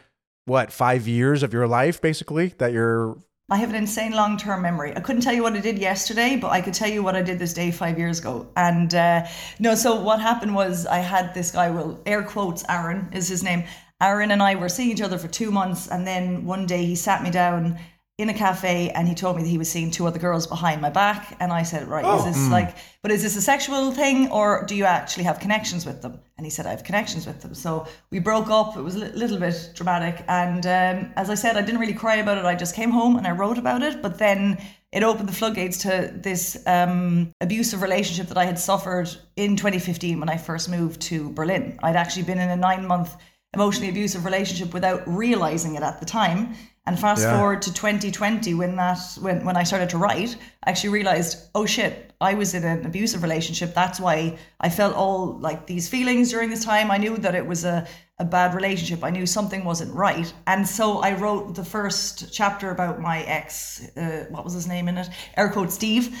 A: what five years of your life basically that you're
D: I have an insane long term memory. I couldn't tell you what I did yesterday, but I could tell you what I did this day five years ago. And uh, no, so what happened was I had this guy, well, air quotes, Aaron is his name. Aaron and I were seeing each other for two months. And then one day he sat me down in a cafe and he told me that he was seeing two other girls behind my back. And I said, Right, is this like, but is this a sexual thing or do you actually have connections with them? And he said, I have connections with them. So we broke up. It was a little bit dramatic. And um, as I said, I didn't really cry about it. I just came home and I wrote about it. But then it opened the floodgates to this um, abusive relationship that I had suffered in 2015 when I first moved to Berlin. I'd actually been in a nine month emotionally abusive relationship without realizing it at the time. And fast
A: Yeah.
D: forward to 2020 when that when when I started to write, I actually realized, oh shit, I was in an abusive relationship. That's why I felt all like these feelings during this time. I knew that it was a a bad relationship. I knew something wasn't right. And so I wrote the first chapter about my ex, uh, what was his name in it? Air quote Steve.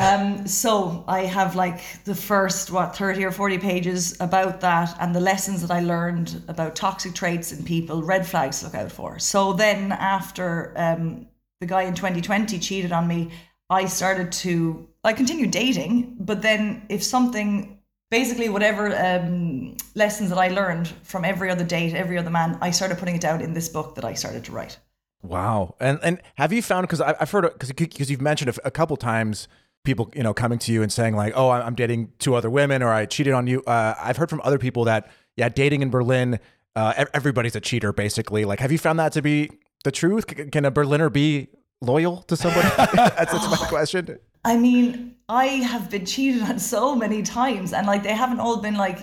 D: Um, so I have like the first what thirty or forty pages about that and the lessons that I learned about toxic traits in people, red flags to look out for. So then after um, the guy in 2020 cheated on me, I started to I continued dating, but then if something basically whatever um, lessons that I learned from every other date, every other man, I started putting it down in this book that I started to write.
A: Wow. And and have you found because I've heard because because you've mentioned a, a couple times people you know coming to you and saying like oh I'm dating two other women or I cheated on you. Uh, I've heard from other people that yeah dating in Berlin uh, everybody's a cheater basically. Like have you found that to be the truth? C- Can a Berliner be loyal to somebody? (laughs) (laughs) that's, that's my question.
D: I mean, I have been cheated on so many times, and like they haven't all been like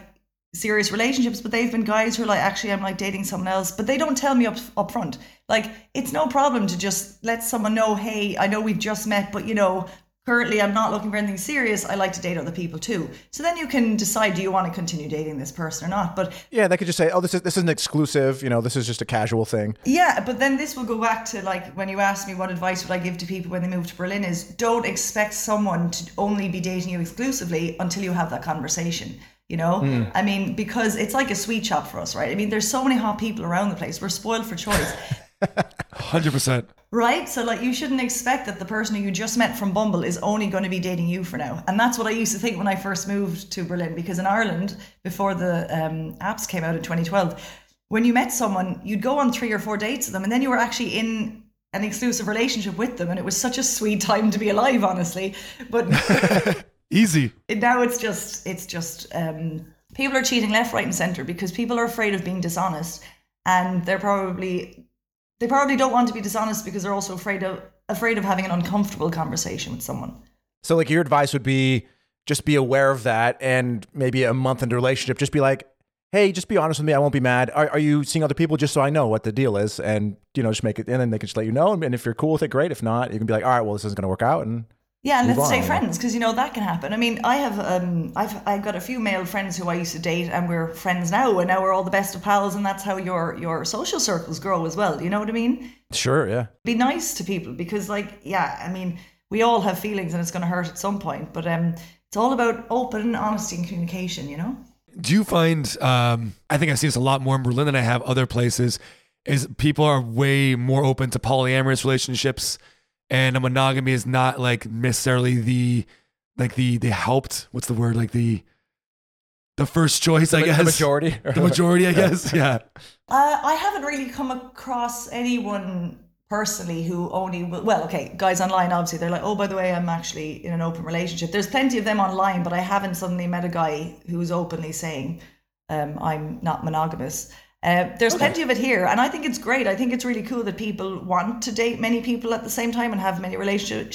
D: serious relationships, but they've been guys who are like, actually, I'm like dating someone else, but they don't tell me up up front. Like, it's no problem to just let someone know, hey, I know we've just met, but you know, currently I'm not looking for anything serious. I like to date other people too. So then you can decide, do you want to continue dating this person or not? But
A: Yeah, they could just say oh this is this isn't exclusive. You know this is just a casual thing.
D: yeah, but then this will go back to like when you asked me what advice would I give to people when they move to Berlin is don't expect someone to only be dating you exclusively until you have that conversation. You know, hmm. I mean, because it's like a sweet shop for us, right? I mean, there's so many hot people around the place. We're spoiled for choice, (laughs)
B: Hundred percent.
D: Right? So like, you shouldn't expect that the person who you just met from Bumble is only going to be dating you for now. And that's what I used to think when I first moved to Berlin, because in Ireland, before the um, apps came out in 2012, when you met someone, you'd go on three or four dates with them, and then you were actually in an exclusive relationship with them, and it was such a sweet time to be alive, honestly. But (laughs)
B: Easy.
D: now it's just it's just um, people are cheating left, right, and center because people are afraid of being dishonest, and they're probably they probably don't want to be dishonest because they're also afraid of afraid of having an uncomfortable conversation with someone.
A: So, like, your advice would be just be aware of that, and maybe a month into relationship, just be like, "Hey, just be honest with me. I won't be mad. Are, are you seeing other people? Just so I know what the deal is, and you know, just make it, and then they can just let you know. And if you're cool with it, great. If not, you can be like, all right, well, this isn't going to work out, and
D: Yeah, and
A: Move
D: let's stay friends because you know that can happen. I mean, I have um, I've I've got a few male friends who I used to date, and we're friends now, and now we're all the best of pals, and that's how your your social circles grow as well. You know what I mean?
A: sure, yeah.
D: Be nice to people because, like, yeah, I mean, we all have feelings, and it's going to hurt at some point, but um, it's all about open honesty and communication. You know?
B: Do you find? Um, I think I see this a lot more in Berlin than I have other places. Is people are way more open to polyamorous relationships, and a monogamy is not like necessarily the like the the helped. What's the word? Like the the first choice, I
A: The-
B: guess.
A: the majority, (laughs)
B: The majority, I guess. (laughs) Yeah.
D: Uh, I haven't really come across anyone personally who only will, well, okay, guys online obviously they're like, oh, by the way, I'm actually in an open relationship. There's plenty of them online, but I haven't suddenly met a guy who's openly saying um, I'm not monogamous. Uh, there's plenty of it here, and I think it's great. I think it's really cool that people want to date many people at the same time and have many relationship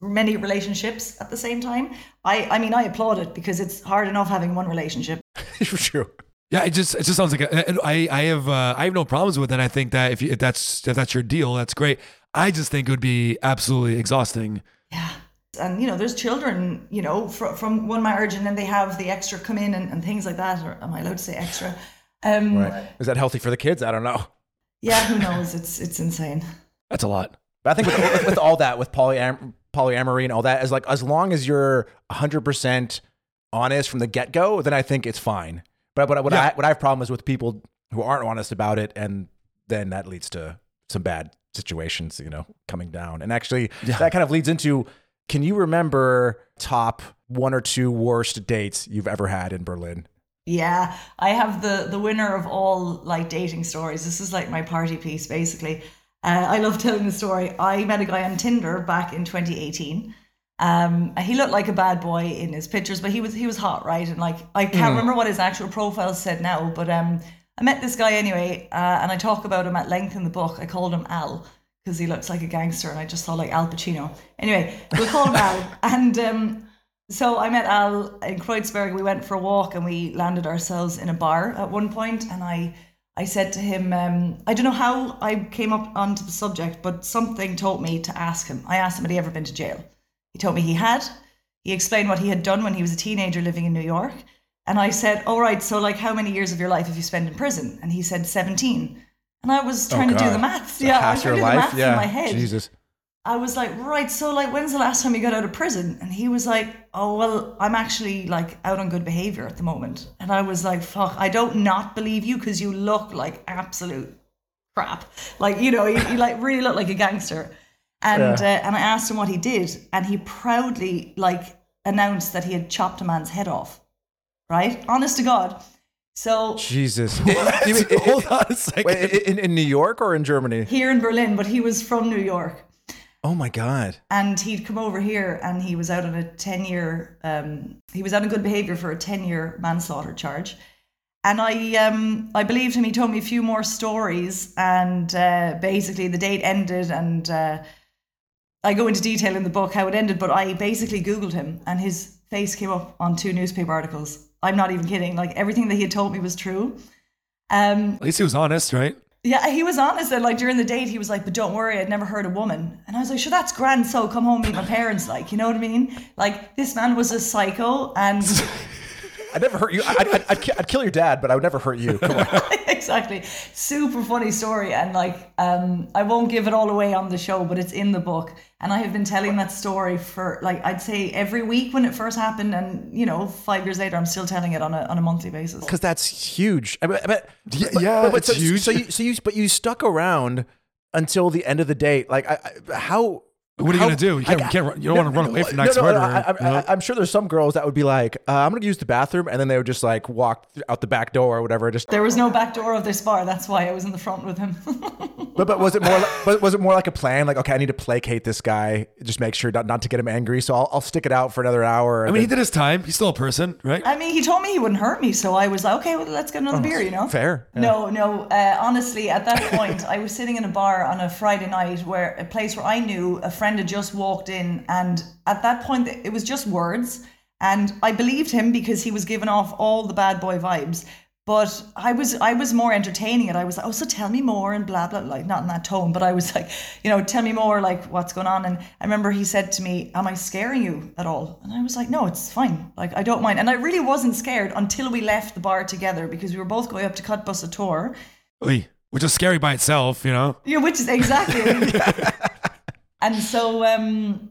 D: many relationships at the same time. I, I mean, I applaud it because it's hard enough having one relationship. (laughs)
A: For sure.
B: Yeah, it just it just sounds like a, and I I have uh, I have no problems with it. I think that if, you, if that's if that's your deal, that's great. I just think it would be absolutely exhausting.
D: Yeah. And, you know, there's children, you know, fr- from one marriage and then they have the extra come in and, and things like that. Or am I allowed to say extra? Um,
A: Right. Is that healthy for the kids? I don't know.
D: Yeah, who (laughs) knows? It's it's insane.
B: That's a lot.
A: But I think with, with, with all that, with polyam- polyamory and all that, as like as long as you're 100 percent honest from the get go, then I think it's fine. But what, what
B: Yeah.
A: I what I have problem is with people who aren't honest about it, and then that leads to some bad situations, you know, coming down. And actually,
B: Yeah.
A: that kind of leads into: Can you remember top one or two worst dates you've ever had in Berlin?
D: Yeah, I have the the winner of all like dating stories. This is like my party piece, basically. Uh, I love telling the story. I met a guy on Tinder back in 2018. Um, he looked like a bad boy in his pictures, but he was he was hot, right? And like I can't remember what his actual profile said now, but um, I met this guy anyway, uh, and I talk about him at length in the book. I called him Al because he looks like a gangster, and I just thought like Al Pacino. Anyway, we'll call him Al, (laughs) and um, so I met Al in Kreuzberg. We went for a walk and we landed ourselves in a bar at one point, and I I said to him, um, I don't know how I came up onto the subject, but something told me to ask him. I asked him had he ever been to jail. He told me he had. He explained what he had done when he was a teenager living in New York. And I said, All right, so like how many years of your life have you spent in prison? And he said 17. And I was trying to do the maths.
A: So
D: Yeah, I was
A: your
D: trying to do the maths
A: yeah.
D: in my head.
A: Jesus.
D: I was like, right, so like, when's the last time you got out of prison? And he was like, oh, well, I'm actually like out on good behavior at the moment. And I was like, fuck, I don't not believe you because you look like absolute crap. Like, you know, you, you like really look like a gangster. And, uh, and I asked him what he did. And he proudly like announced that he had chopped a man's head off. Right? Honest to God. So
A: Jesus. (laughs)
B: Hold on a second.
A: Wait, in, in New York or in Germany?
D: here in Berlin, but he was from New York.
A: Oh my God.
D: and he'd come over here and he was out on a 10 year um he was out on good behavior for a 10 year manslaughter charge. And i um i believed him. He told me a few more stories and uh basically the date ended and uh i go into detail in the book how it ended but i basically googled him and his face came up on two newspaper articles. I'm not even kidding. Like everything that he had told me was true. Um
B: At least he was honest, right?
D: Yeah, he was honest that like during the date he was like, but don't worry, I'd never hurt a woman. And I was like, sure, that's grand. So come home, meet my parents. Like, you know what I mean? Like this man was a psycho, and (laughs)
A: I'd never hurt you. I'd, I'd, I'd, I'd kill your dad, but I would never hurt you. Come on. (laughs)
D: exactly, super funny story. And like, um, I won't give it all away on the show, but it's in the book. And I have been telling that story for like I'd say every week when it first happened, and you know, five years later, I'm still telling it on a on a monthly basis.
A: Because that's huge. I bet, I bet-
B: Yeah,
A: but-
B: yeah,
A: but- but
B: it's
A: so,
B: huge.
A: So you, so you, but you stuck around until the end of the date. Like, I, I, how?
B: What are you
A: how-
B: gonna do? You can't-
A: like,
B: you can't run- you don't wanna run away from
A: no,
B: next
A: no,
B: murderer,
A: I, I,
B: you know?
A: I, am sure there's some girls that would be like, uh, I'm going to use the bathroom, and then they would just like walk th- out the back door or whatever. Just
D: There was no back door of this bar. That's why I was in the front with him. (laughs)
A: But but was it more? Like, but was it more like a plan? Like okay, I need to placate this guy, just make sure not, not to get him angry. So I'll, I'll stick it out for another hour.
B: I mean, he did his time. He's still a person, right?
D: I mean, he told me he wouldn't hurt me, so I was like, okay, well, let's get another beer, you know?
A: fair, yeah.
D: No, no. Uh, honestly, at that point, I was sitting in a bar on a Friday night where a place where I knew a friend had just walked in, and at that point, it was just words. And I believed him because he was giving off all the bad boy vibes. But I was I was more entertaining it. I was like, oh, so tell me more and blah blah like not in that tone, but I was like, you know, tell me more like what's going on. And I remember he said to me, Am I scaring you at all? And I was like, No, it's fine. Like I don't mind. And I really wasn't scared until we left the bar together because we were both going up to Kottbusser Tor.
B: Oy, Which is scary by itself, you know?
D: Yeah, which is exactly. (laughs) (laughs) and so um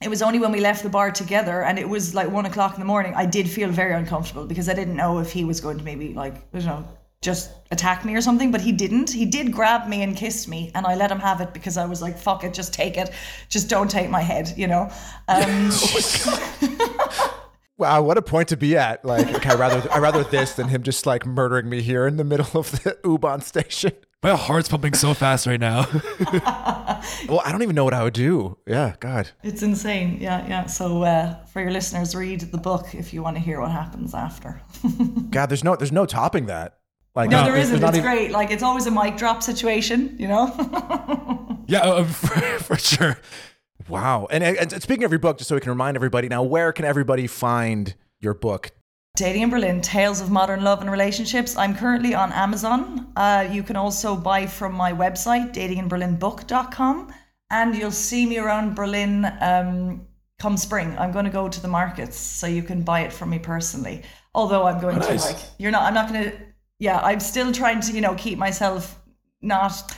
D: it was only when we left the bar together and it was like one o'clock in the morning, I did feel very uncomfortable because I didn't know if he was going to maybe like, you know, just attack me or something, but he didn't. He did grab me and kissed me, and I let him have it because I was like, fuck it, just take it. Just don't take my head, you know? Um, (laughs)
A: Wow, what a point to be at! Like, okay, I rather I rather this than him just like murdering me here in the middle of the U-Bahn station.
B: My heart's pumping so fast right now. (laughs)
A: Well, I don't even know what I would do. Yeah, God.
D: it's insane. Yeah, yeah. So uh, for your listeners, read the book if you want to hear what happens after. (laughs)
A: God, there's no there's no topping that. Like,
D: No,
A: no, there's
D: isn't.
A: not
D: It's
A: even-
D: great. Like it's always a mic drop situation, you know? (laughs)
B: yeah, uh, for, for sure.
A: Wow. And, and speaking of your book, just so we can remind everybody now, where can everybody find your book?
D: Dating in Berlin, Tales of Modern Love and Relationships. I'm currently on Amazon. Uh, you can also buy from my website, datinginberlinbook.com. And you'll see me around Berlin um, come spring. I'm going to go to the markets, so you can buy it from me personally. Although I'm going
B: nice.
D: to, like, you're not, I'm not going to, yeah, I'm still trying to, you know, keep myself not,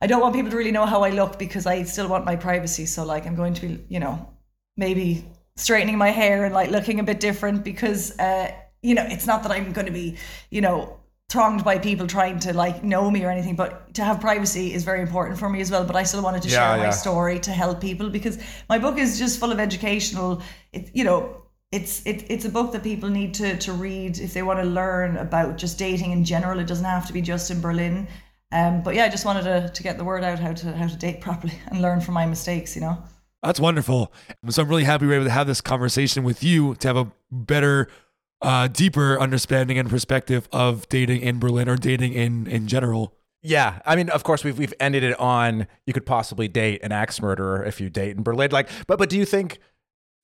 D: I don't want people to really know how I look because I still want my privacy. So, like, I'm going to be, you know, maybe straightening my hair and like looking a bit different because uh you know it's not that i'm going to be you know thronged by people trying to like know me or anything but to have privacy is very important for me as well but i still wanted to
A: Yeah,
D: share my story to help people because my book is just full of educational it you know it's it, it's a book that people need to to read if they want to learn about just dating in general. It doesn't have to be just in berlin. Um but yeah i just wanted to to get the word out how to how to date properly (laughs) and learn from my mistakes you know
B: That's wonderful. So I'm really happy we are able to have this conversation with you to have a better, uh, deeper understanding and perspective of dating in Berlin or dating in in general.
A: Yeah, I mean, of course, we've we've ended it on you could possibly date an axe murderer if you date in Berlin. Like, but but do you think?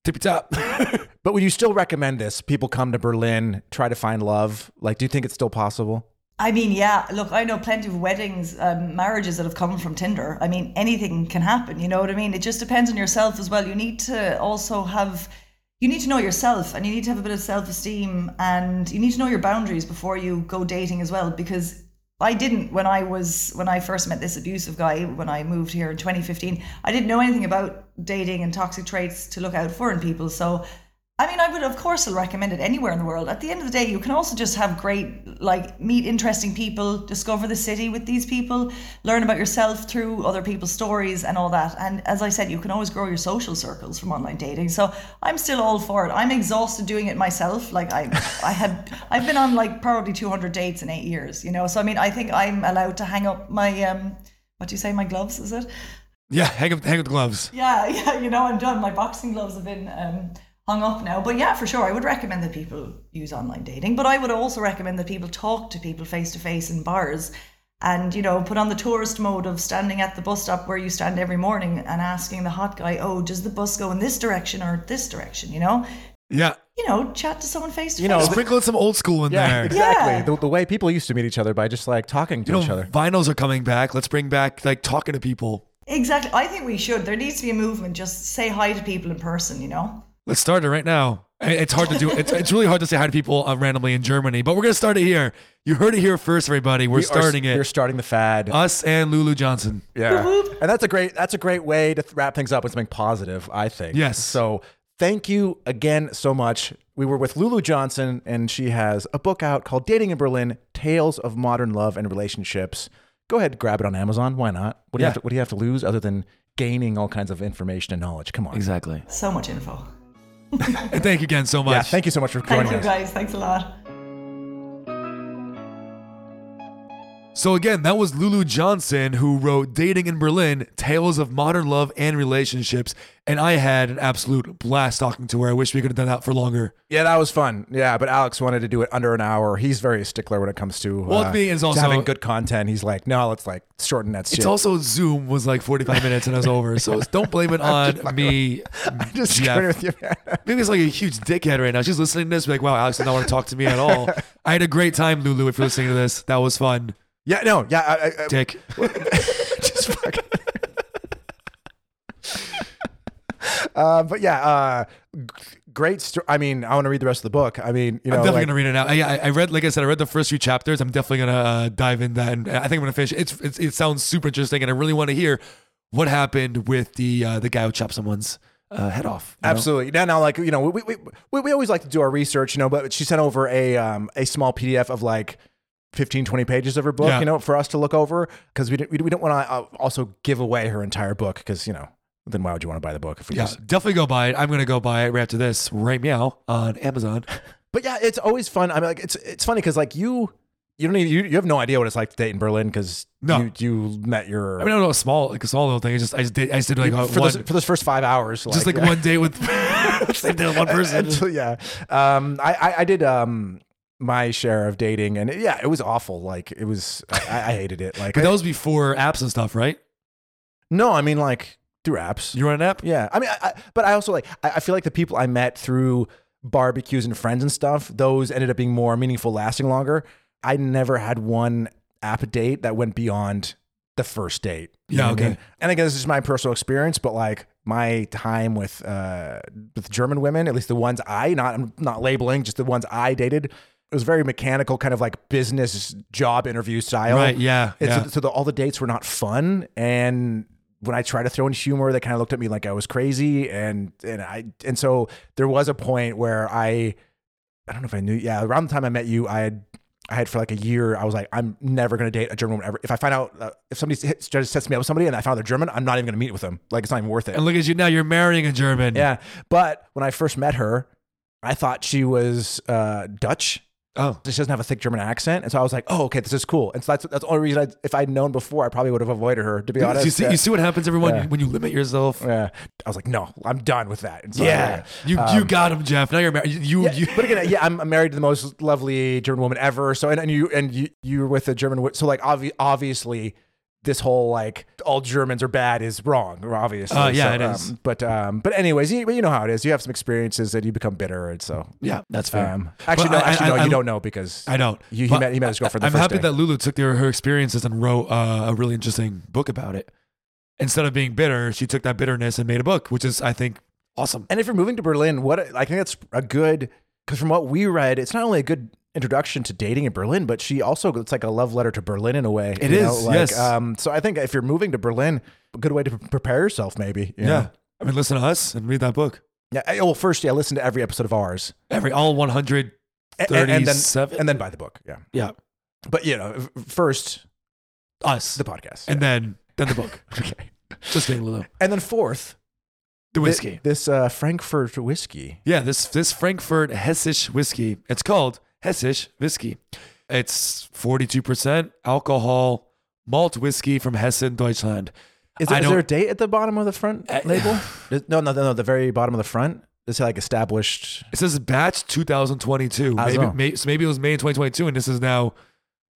B: Tippy top. (laughs)
A: But would you still recommend this? People come to Berlin, try to find love. Like, do you think it's still possible?
D: I mean, yeah. Look, I know plenty of weddings, um, marriages that have come from Tinder. I mean, anything can happen. You know what I mean? It just depends on yourself as well. You need to also have, you need to know yourself, and you need to have a bit of self-esteem, and you need to know your boundaries before you go dating as well. Because I didn't when I was when I first met this abusive guy when I moved here in 2015. I didn't know anything about dating and toxic traits to look out for in people. So I mean, I would of course still recommend it anywhere in the world. At the end of the day, you can also just have great, like, meet interesting people, discover the city with these people, learn about yourself through other people's stories and all that. And as I said, you can always grow your social circles from online dating. So I'm still all for it. I'm exhausted doing it myself. Like I, I had, I've been on like probably 200 dates in eight years. You know, so I mean, I think I'm allowed to hang up my, um, what do you say, my gloves? Is it?
B: yeah, hang up, hang up the gloves.
D: Yeah, (laughs) yeah, you know, I'm done. My boxing gloves have been um, hung up now. But yeah, for sure, I would recommend that people use online dating. But I would also recommend that people talk to people face to face in bars and, you know, put on the tourist mode of standing at the bus stop where you stand every morning and asking the hot guy, oh, does the bus go in this direction or this direction, you know?
B: Yeah,
D: You know, chat to someone face to face.
A: You know,
D: face.
B: sprinkle some old school in there.
A: exactly.
D: Yeah.
A: The, the way people used to meet each other by just like talking to
B: You know,
A: each other.
B: vinyls are coming back. Let's bring back like talking to people.
D: Exactly. I think we should. There needs to be a movement. Just say hi to people in person, you know?
B: Let's start it right now. It's hard to do. It's, it's really hard to say hi to people uh, randomly in Germany, but we're gonna start it here. You heard it here first, everybody. We're
A: We are-
B: starting it.
A: You're starting the fad.
B: Us and Lulu Johnson.
A: Yeah, and that's a great that's a great way to th- wrap things up with something positive. I think.
B: Yes.
A: So thank you again so much. We were with Lulu Johnson, and she has a book out called "Dating in Berlin: Tales of Modern Love and Relationships." Go ahead, grab it on Amazon. Why not? What do you
B: Yeah.
A: have to, What do you have to lose other than gaining all kinds of information and knowledge? Come on.
B: Exactly.
D: So much info. (laughs)
B: And thank you again so much.
A: Yeah. Thank you so much for
D: Thank
A: joining
D: you
A: us.
D: guys. Thanks a lot.
B: So again, that was Lulu Johnson who wrote Dating in Berlin: Tales of Modern Love and Relationships, and I had an absolute blast talking to her. I wish we could have done that for longer.
A: Yeah, that was fun. Yeah, but Alex wanted to do it under an hour. He's very stickler when it comes to
B: Well,
A: uh,
B: me, it's also-
A: having good content. He's like, no, let's like shorten that shit.
B: It's also Zoom was like 45 minutes and I was over. So (laughs) don't blame it on me.
A: just
B: Jeff.
A: screwing with you, man. (laughs)
B: Maybe it's like a huge dickhead right now. She's listening to this, like, wow, Alex did not want to talk to me at all. (laughs) I had a great time, Lulu, if you're listening to this. That was fun.
A: Yeah, no, yeah, I, I,
B: Dick. (laughs)
A: just fucking. uh, but yeah, uh, g- great. Sto- I mean, I want to read the rest of the book. I mean, you know,
B: I'm definitely
A: like-
B: gonna read it now. I, I- read, like I said, I read the first few chapters. I'm definitely gonna uh, dive in that, and I think I'm gonna finish. It's, it's it sounds super interesting, and I really want to hear what happened with the uh, the guy who chopped someone's uh, head off. you know?
A: Absolutely. Now, now, like you know, we, we we we always like to do our research, you know. But she sent over a um a small PDF of like 15, 20 pages of her book,
B: Yeah.
A: you know, for us to look over because we didn't we, we don't want to uh, also give away her entire book because you know then why would you want to buy the book if we
B: Yeah,
A: just
B: definitely go buy it. I'm gonna go buy it right after this, right meow, on Amazon. (laughs)
A: But yeah, it's always fun. I mean, like it's it's funny because like you you don't even, you, you have no idea what it's like to date in Berlin because
B: No.
A: you you met your
B: I mean, I don't know, small, like a small little thing. I just, I just did, I just did like
A: for
B: one,
A: those for those first five hours,
B: just like
A: yeah.
B: one (laughs) (laughs) day with one person.
A: Yeah. Um, I, I I did um my share of dating, and it- yeah, it was awful. Like it was, I, I hated it. Like (laughs)
B: But that was before apps and stuff, right?
A: no, I mean like through apps.
B: You run an app?
A: Yeah, I mean, I, I, but I also like I, I feel like the people I met through barbecues and friends and stuff, those ended up being more meaningful, lasting longer. I never had one app date that went beyond the first date.
B: Yeah,
A: what I
B: okay.
A: mean? And again, this is my personal experience, but like my time with uh with German women, at least the ones I not I'm not labeling, just the ones I dated, it was very mechanical, kind of like business job interview style.
B: Right, yeah,
A: And
B: yeah.
A: So, so the, all the dates were not fun, and when I tried to throw in humor, they kind of looked at me like I was crazy, and and I and so there was a point where I, I don't know if I knew. Yeah, around the time I met you, I had. I had for like a year. I was like, I'm never gonna date a German woman ever. If I find out uh, if somebody just sets me up with somebody and I found they're German, I'm not even gonna meet with them. Like it's not even worth it.
B: And look at you now, you're marrying a German.
A: Yeah, but when I first met her, I thought she was uh, Dutch.
B: Oh.
A: She doesn't have a thick German accent, and so I was like, "Oh, okay, this is cool." And so that's that's the only reason. I, if I'd known before, I probably would have avoided her. To be honest,
B: you see,
A: Yeah.
B: you see what happens, everyone,
A: Yeah.
B: when you limit yourself.
A: Yeah. I was like, "No, I'm done with that." And so,
B: Yeah, you you um, got him, Jeff. Now you're married. You,
A: Yeah,
B: you
A: but again, yeah, I'm married to the most lovely German woman ever. So and, and you and you you were with a German. So like obvi- obviously, this whole like all Germans are bad is wrong. Obviously,
B: Uh, yeah,
A: So,
B: it is.
A: um, but um, but anyways, you, but you know how it is. You have some experiences and you become bitter, and so
B: yeah, that's fair.
A: um, actually,
B: But
A: no,
B: I-
A: actually,
B: I-
A: no,
B: I-
A: you don't know because
B: I don't.
A: You, he met he met his girlfriend
B: I'm happy
A: day.
B: that Lulu took their, her experiences and wrote uh, a really interesting book about it. Instead of being bitter, she took that bitterness and made a book, which is, I think, awesome.
A: And if you're moving to Berlin, what I think that's a good because from what we read, it's not only a good introduction to dating in Berlin, but she also it's like a love letter to Berlin in a way.
B: It
A: you
B: is,
A: like,
B: yes.
A: Um, so I think if you're moving to Berlin, a good way to pre- prepare yourself, maybe. you
B: Yeah.
A: know?
B: I mean, listen to us and read that book.
A: Yeah. eh, Well, first, yeah, listen to every episode of ours,
B: Every all 137.
A: A- a- and, then and then buy the book. Yeah.
B: yeah,
A: But you know, first
B: us,
A: the podcast,
B: and then then the book. (laughs)
A: okay,
B: Just kidding, Lulu.
A: and then fourth,
B: The whiskey.
A: this uh, Frankfurt whiskey.
B: Yeah, this this Frankfurt Hessisch whiskey. It's called Hessisch whiskey. It's 42% alcohol malt whiskey from Hessen, Deutschland.
A: Is, there, is there a date at the bottom of the front
B: Uh,
A: label? (sighs) No, no, no, no, the very bottom of the front. Is it like established?
B: It says batch 2022.
A: Ah,
B: Maybe,
A: so.
B: may, so maybe it was May 2022, and this is now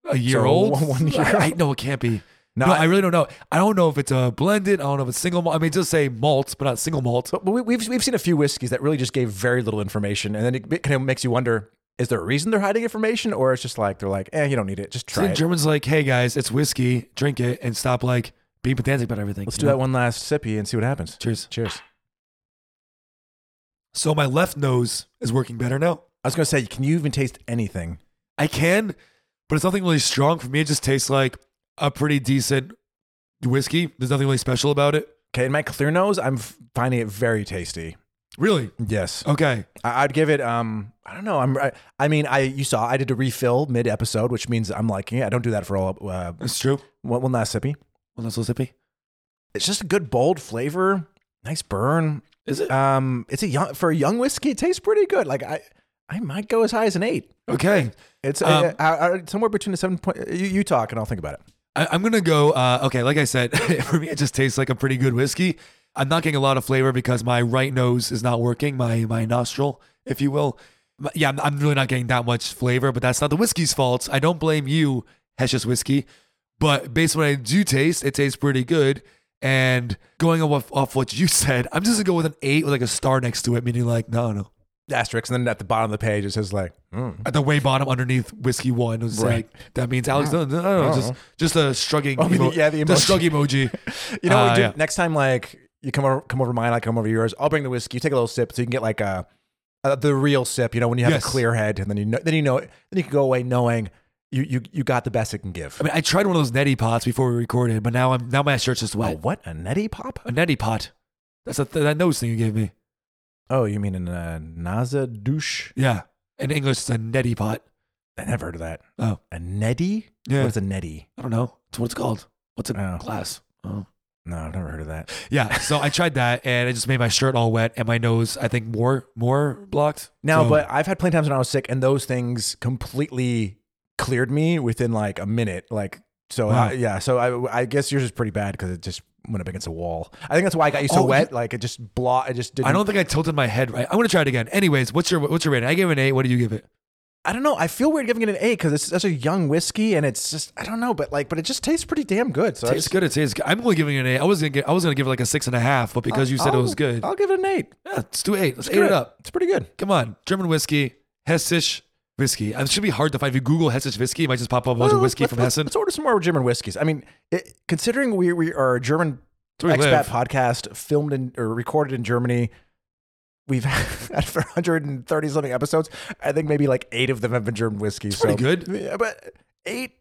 B: a year
A: So
B: old. (laughs)
A: one- year
B: I, I know it can't be.
A: No,
B: No,
A: I-
B: I, really don't know. I don't know if it's a blended. I don't know if it's single malt. I mean, it does say malt, but not single malt.
A: But we, we've we've seen a few whiskeys that really just gave very little information, and then it kind of makes you wonder: is there a reason they're hiding information, or it's just like they're like, eh, you don't need it, just try
B: then
A: it.
B: German's like, hey guys, it's whiskey. Drink it and stop like being pedantic about everything.
A: Let's do
B: know?
A: that one last sippy and see what happens.
B: Cheers.
A: Cheers.
B: So my left nose is working better now.
A: I was gonna say, can you even taste anything?
B: I can, but it's nothing really strong for me. It just tastes like a pretty decent whiskey. There's nothing really special about it.
A: Okay, in my clear nose, I'm finding it very tasty.
B: Really?
A: Yes,
B: Okay.
A: I, I'd give it. Um, I don't know. I'm. I, I mean, I you saw I did a refill mid episode, which means I'm liking it. I don't do that for all. Uh,
B: That's true.
A: one, one last sippy.
B: Well, that's so sippy.
A: It's just a good bold flavor, nice burn.
B: Is it?
A: Um, it's a young for a young whiskey. It tastes pretty good. Like I, I might go as high as an eight.
B: Okay.
A: It's
B: Um,
A: uh, uh, uh, somewhere between a seven point. You, you talk, and I'll think about it.
B: I, I'm gonna go. Uh, okay, like I said, (laughs) for me, it just tastes like a pretty good whiskey. I'm not getting a lot of flavor because my right nose is not working, my my nostril, if you will. Yeah, I'm, I'm really not getting that much flavor, but that's not the whiskey's fault. I don't blame you, Hessisch whiskey. But based on what I do taste, it tastes pretty good. And going off, off what you (laughs) said, I'm just gonna go with an eight with like a star next to it, meaning like no, no.
A: Asterisk, and then at the bottom of the page it says like, mm.
B: At the way bottom underneath whiskey one, it was
A: Right.
B: like that means Alex. No, no, no, no, just just a shrugging.
A: Oh, I mean,
B: emo-
A: yeah, the
B: the
A: emoji.
B: shrug emoji. (laughs)
A: You know, what
B: Uh,
A: do?
B: yeah.
A: next time, like you come over, come over mine, I come over yours. I'll bring the whiskey. You take a little sip, so you can get like a, uh the real sip. You know, when you have
B: Yes.
A: a clear head, and then you know, then you know, then you can go away knowing you you you got the best it can give.
B: I mean, I tried one of those neti pots before we recorded, but now I'm now my shirt's just
A: Oh,
B: wet.
A: what a neti pop?
B: A neti pot. That's a th- that nose thing you gave me.
A: Oh, you mean a Naza douche?
B: Yeah. In English, it's a neti pot.
A: I never heard of that.
B: Oh,
A: A neti?
B: yeah.
A: What is a neti?
B: I don't know. That's what it's called. What's a
A: Oh.
B: glass? Oh.
A: No, I've never heard of that.
B: Yeah. So I tried that, and it just made my shirt all wet, and my nose, I think, more more blocked.
A: Now,
B: So-
A: but I've had plenty of times when I was sick, and those things completely cleared me within like a minute. Like, so uh,
B: Wow.
A: I, yeah. So I, I guess yours is pretty bad because it just went up against a wall. I think that's why I got you so
B: Oh,
A: wet. Like it just blah. I just didn't.
B: I don't think I tilted my head right. I'm gonna try it again. Anyways, what's your what's your rating? I gave it an eight. What do you give it?
A: I don't know. I feel weird giving it an A because it's such a young whiskey, and it's just I don't know, but like, but it just tastes pretty damn good. So
B: Tastes
A: just-
B: good. It tastes good. I'm only giving it an A. I was gonna get. I was gonna give it like a six and a half, but because you said it was good,
A: I'll give it an eight.
B: yeah, let's do eight. Let's eight it up.
A: It's pretty good.
B: Come on, German whiskey, Hessisch whiskey. Uh, it should be hard to find. If you Google Hessisch whiskey, it might just pop up a bunch
A: Well,
B: of whiskey
A: let's-
B: from
A: let's-
B: Hessen.
A: Let's order some more German whiskeys. I mean, it, considering we we are a German expat
B: live.
A: podcast filmed in or recorded in Germany. We've (laughs) had for 130 something episodes. I think maybe like eight of them have been German whiskey. so
B: pretty good.
A: Yeah, but eight.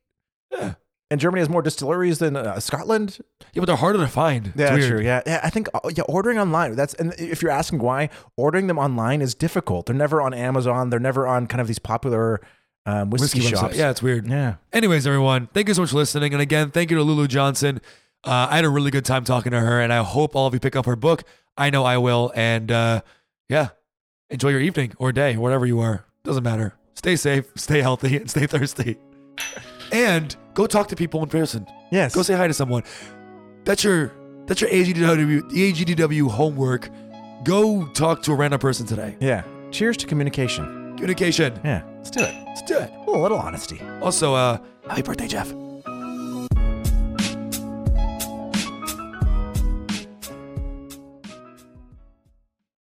B: Yeah.
A: And Germany has more distilleries than uh, Scotland.
B: Yeah, but they're harder to find. It's
A: Yeah,
B: weird.
A: true. Yeah, yeah. I think uh, yeah, ordering online. That's and if you're asking why, ordering them online is difficult. They're never on Amazon. They're never on kind of these popular um, whiskey,
B: Whiskey
A: shops.
B: Yeah, it's weird.
A: yeah.
B: Anyways, everyone, thank you so much for listening. And again, thank you to Lulu Johnson. Uh, I had a really good time talking to her, and I hope all of you pick up her book. I know I will. And uh, yeah, enjoy your evening or day, whatever you are. Doesn't matter. Stay safe, stay healthy, and stay (laughs) thirsty. And go talk to people in person.
A: Yes.
B: Go say hi to someone. That's your that's your AGDW AGDW homework. Go talk to a random person today.
A: yeah. Cheers to communication.
B: Communication.
A: Yeah. Let's do it.
B: Let's do it.
A: A little honesty.
B: Also, uh, happy birthday, Jeff.